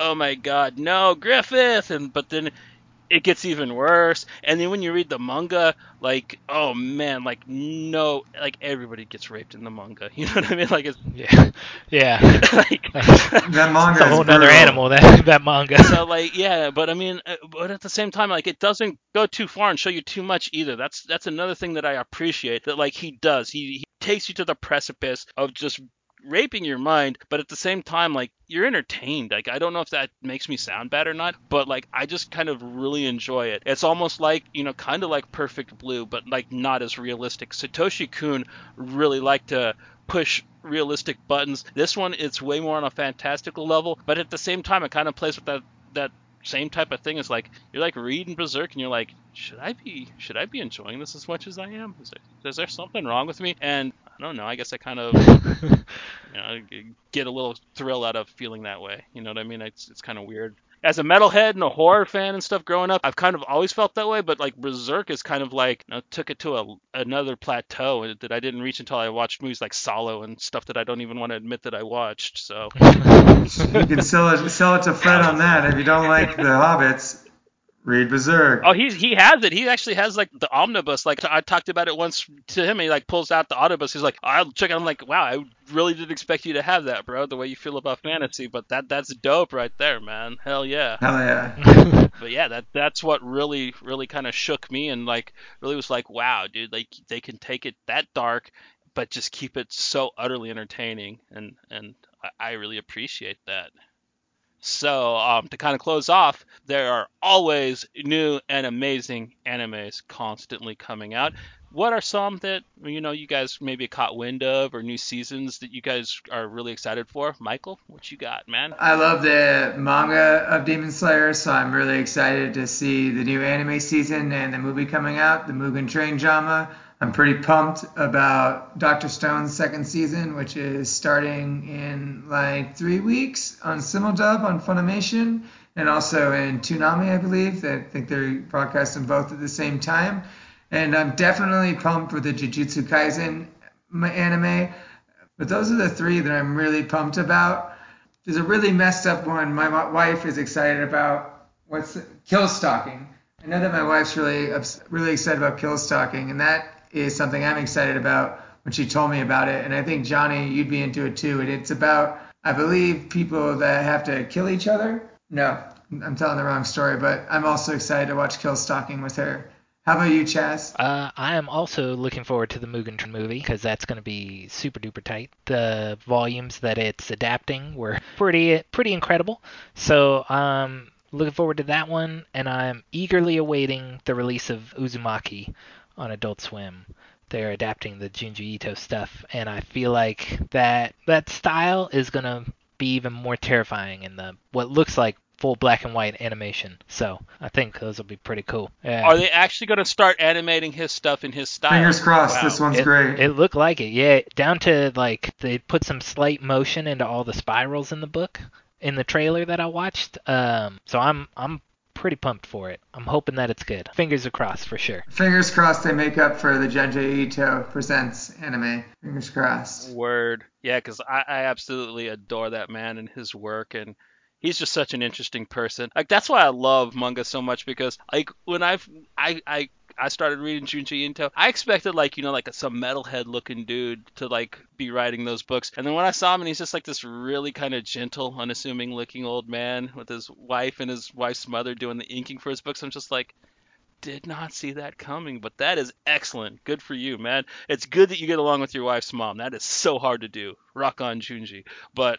oh my god, no, Griffith, and but then it gets even worse. And then when you read the manga, like, oh man, like no, like everybody gets raped in the manga. You know what I mean? Like it's Yeah, yeah. like. That manga It's a whole nother brutal. animal that that manga. so like yeah but i mean uh, but at the same time like it doesn't go too far and show you too much either that's that's another thing that i appreciate that like he does he, he takes you to the precipice of just raping your mind, but at the same time, like you're entertained. Like I don't know if that makes me sound bad or not, but like I just kind of really enjoy it. It's almost like you know, kind of like Perfect Blue, but like not as realistic. Satoshi Kon really liked to push realistic buttons. This one, it's way more on a fantastical level, but at the same time, it kind of plays with that that same type of thing as like you're like reading Berserk and you're like, should I be should I be enjoying this as much as I am? Is there, is there something wrong with me? And I don't know. I guess I kind of know get a little thrill out of feeling that way. You know what I mean? It's it's kind of weird. As a metalhead and a horror fan and stuff growing up, I've kind of always felt that way. But like Berserk is kind of like you know, took it to a another plateau that I didn't reach until I watched movies like Salò and stuff that I don't even want to admit that I watched. So You can sell it sell it to Fred on that. If you don't like the Hobbits, read Berserk. Oh, he he has it. He actually has like the omnibus. Like I talked about it once to him. He like pulls out the omnibus. He's like, I'll check it. I'm like, wow, I really didn't expect you to have that, bro. The way you feel about fantasy, but that that's dope right there, man. Hell yeah. Hell yeah. But yeah, that that's what really really kind of shook me and like really was like, wow, dude, like they can take it that dark, but just keep it so utterly entertaining, and and I, I really appreciate that. So, um, to kind of close off, there are always new and amazing animes constantly coming out. What are some that you know you guys maybe caught wind of, or new seasons that you guys are really excited for? Michael, what you got, man? I love the manga of Demon Slayer, so I'm really excited to see the new anime season and the movie coming out, the Mugen Train drama. I'm pretty pumped about Doctor Stone's second season, which is starting in like three weeks on Simuldub on Funimation and also in Toonami, I believe. I think they're broadcasting both at the same time. And I'm definitely pumped for the Jujutsu Kaisen anime. But those are the three that I'm really pumped about. There's a really messed up one my wife is excited about. What's Kill Stalking? I know that my wife's really really excited about Kill Stalking, and that is something I'm excited about when she told me about it. And I think Johnny, you'd be into it too. And it's about, I believe, people that have to kill each other. No, I'm telling the wrong story, but I'm also excited to watch Kill Stalking with her. How about you, Chaz? Uh, I am also looking forward to the Mugen Train movie because that's going to be super duper tight. The volumes that it's adapting were pretty pretty incredible. So um, looking forward to that one, and I'm eagerly awaiting the release of Uzumaki on Adult Swim. They're adapting the Junji Ito stuff, and I feel like that that style is gonna be even more terrifying in the what looks like full black and white animation. So I think those will be pretty cool. Yeah. Are they actually going to start animating his stuff in his style? Fingers crossed. Wow. This one's it, great. It looked like it, yeah. Down to like they put some slight motion into all the spirals in the book in the trailer that I watched. Um, so I'm I'm pretty pumped for it. I'm hoping that it's good. Fingers crossed for sure. Fingers crossed they make up for the Junji Ito presents anime. Fingers crossed. Word. Yeah, because I, I absolutely adore that man and his work and he's just such an interesting person. Like that's why I love manga so much because like when I've I I I started reading Junji Ito, I expected like you know like some metalhead looking dude to like be writing those books, and then when I saw him and he's just like this really kind of gentle, unassuming looking old man with his wife and his wife's mother doing the inking for his books, I'm just like. Did not see that coming, but that is excellent. Good for you, man. It's good that you get along with your wife's mom. That is so hard to do. Rock on, Junji. But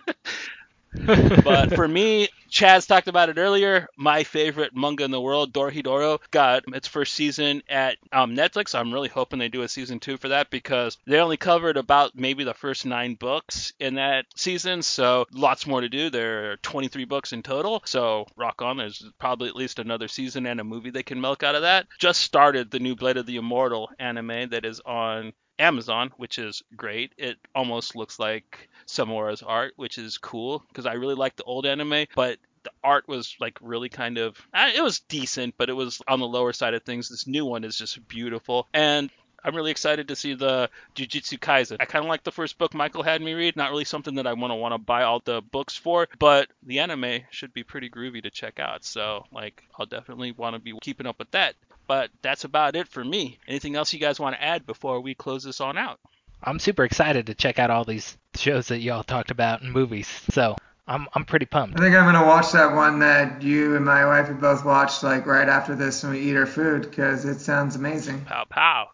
but for me, Chaz talked about it earlier. My favorite manga in the world, Dorohedoro, got its first season at um, Netflix. I'm really hoping they do a season two for that because they only covered about maybe the first nine books in that season. So lots more to do. There are 23 books in total. So rock on. There's probably at least another season and a movie they can milk out of that. Just started the new Blade of the Immortal anime that is on Amazon, which is great. It almost looks like Samura's art, which is cool because I really like the old anime, but the art was like really kind of ah, it was decent, but it was on the lower side of things. This new one is just beautiful, and I'm really excited to see the Jujutsu Kaisen. I kind of like the first book Michael had me read. Not really something that I want to want to buy all the books for, but the anime should be pretty groovy to check out. So like, I'll definitely want to be keeping up with that. But that's about it for me. Anything else you guys want to add before we close this on out? I'm super excited to check out all these shows that y'all talked about and movies. So I'm I'm pretty pumped. I think I'm gonna watch that one that you and my wife have both watched like right after this when we eat our food because it sounds amazing. Pow pow.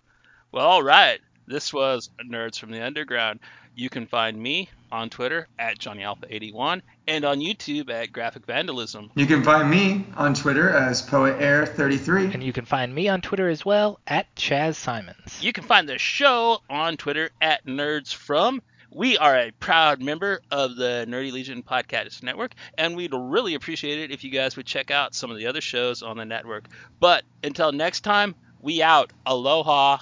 Well, all right. This was Nerds from the Underground. You can find me on Twitter at JohnnyAlpha81 and on YouTube at Graphic Vandalism. You can find me on Twitter as PoetAir33. And you can find me on Twitter as well at Chaz Simons. You can find the show on Twitter at Nerds From. We are a proud member of the Nerdy Legion Podcast Network, and we'd really appreciate it if you guys would check out some of the other shows on the network. But until next time, we out. Aloha.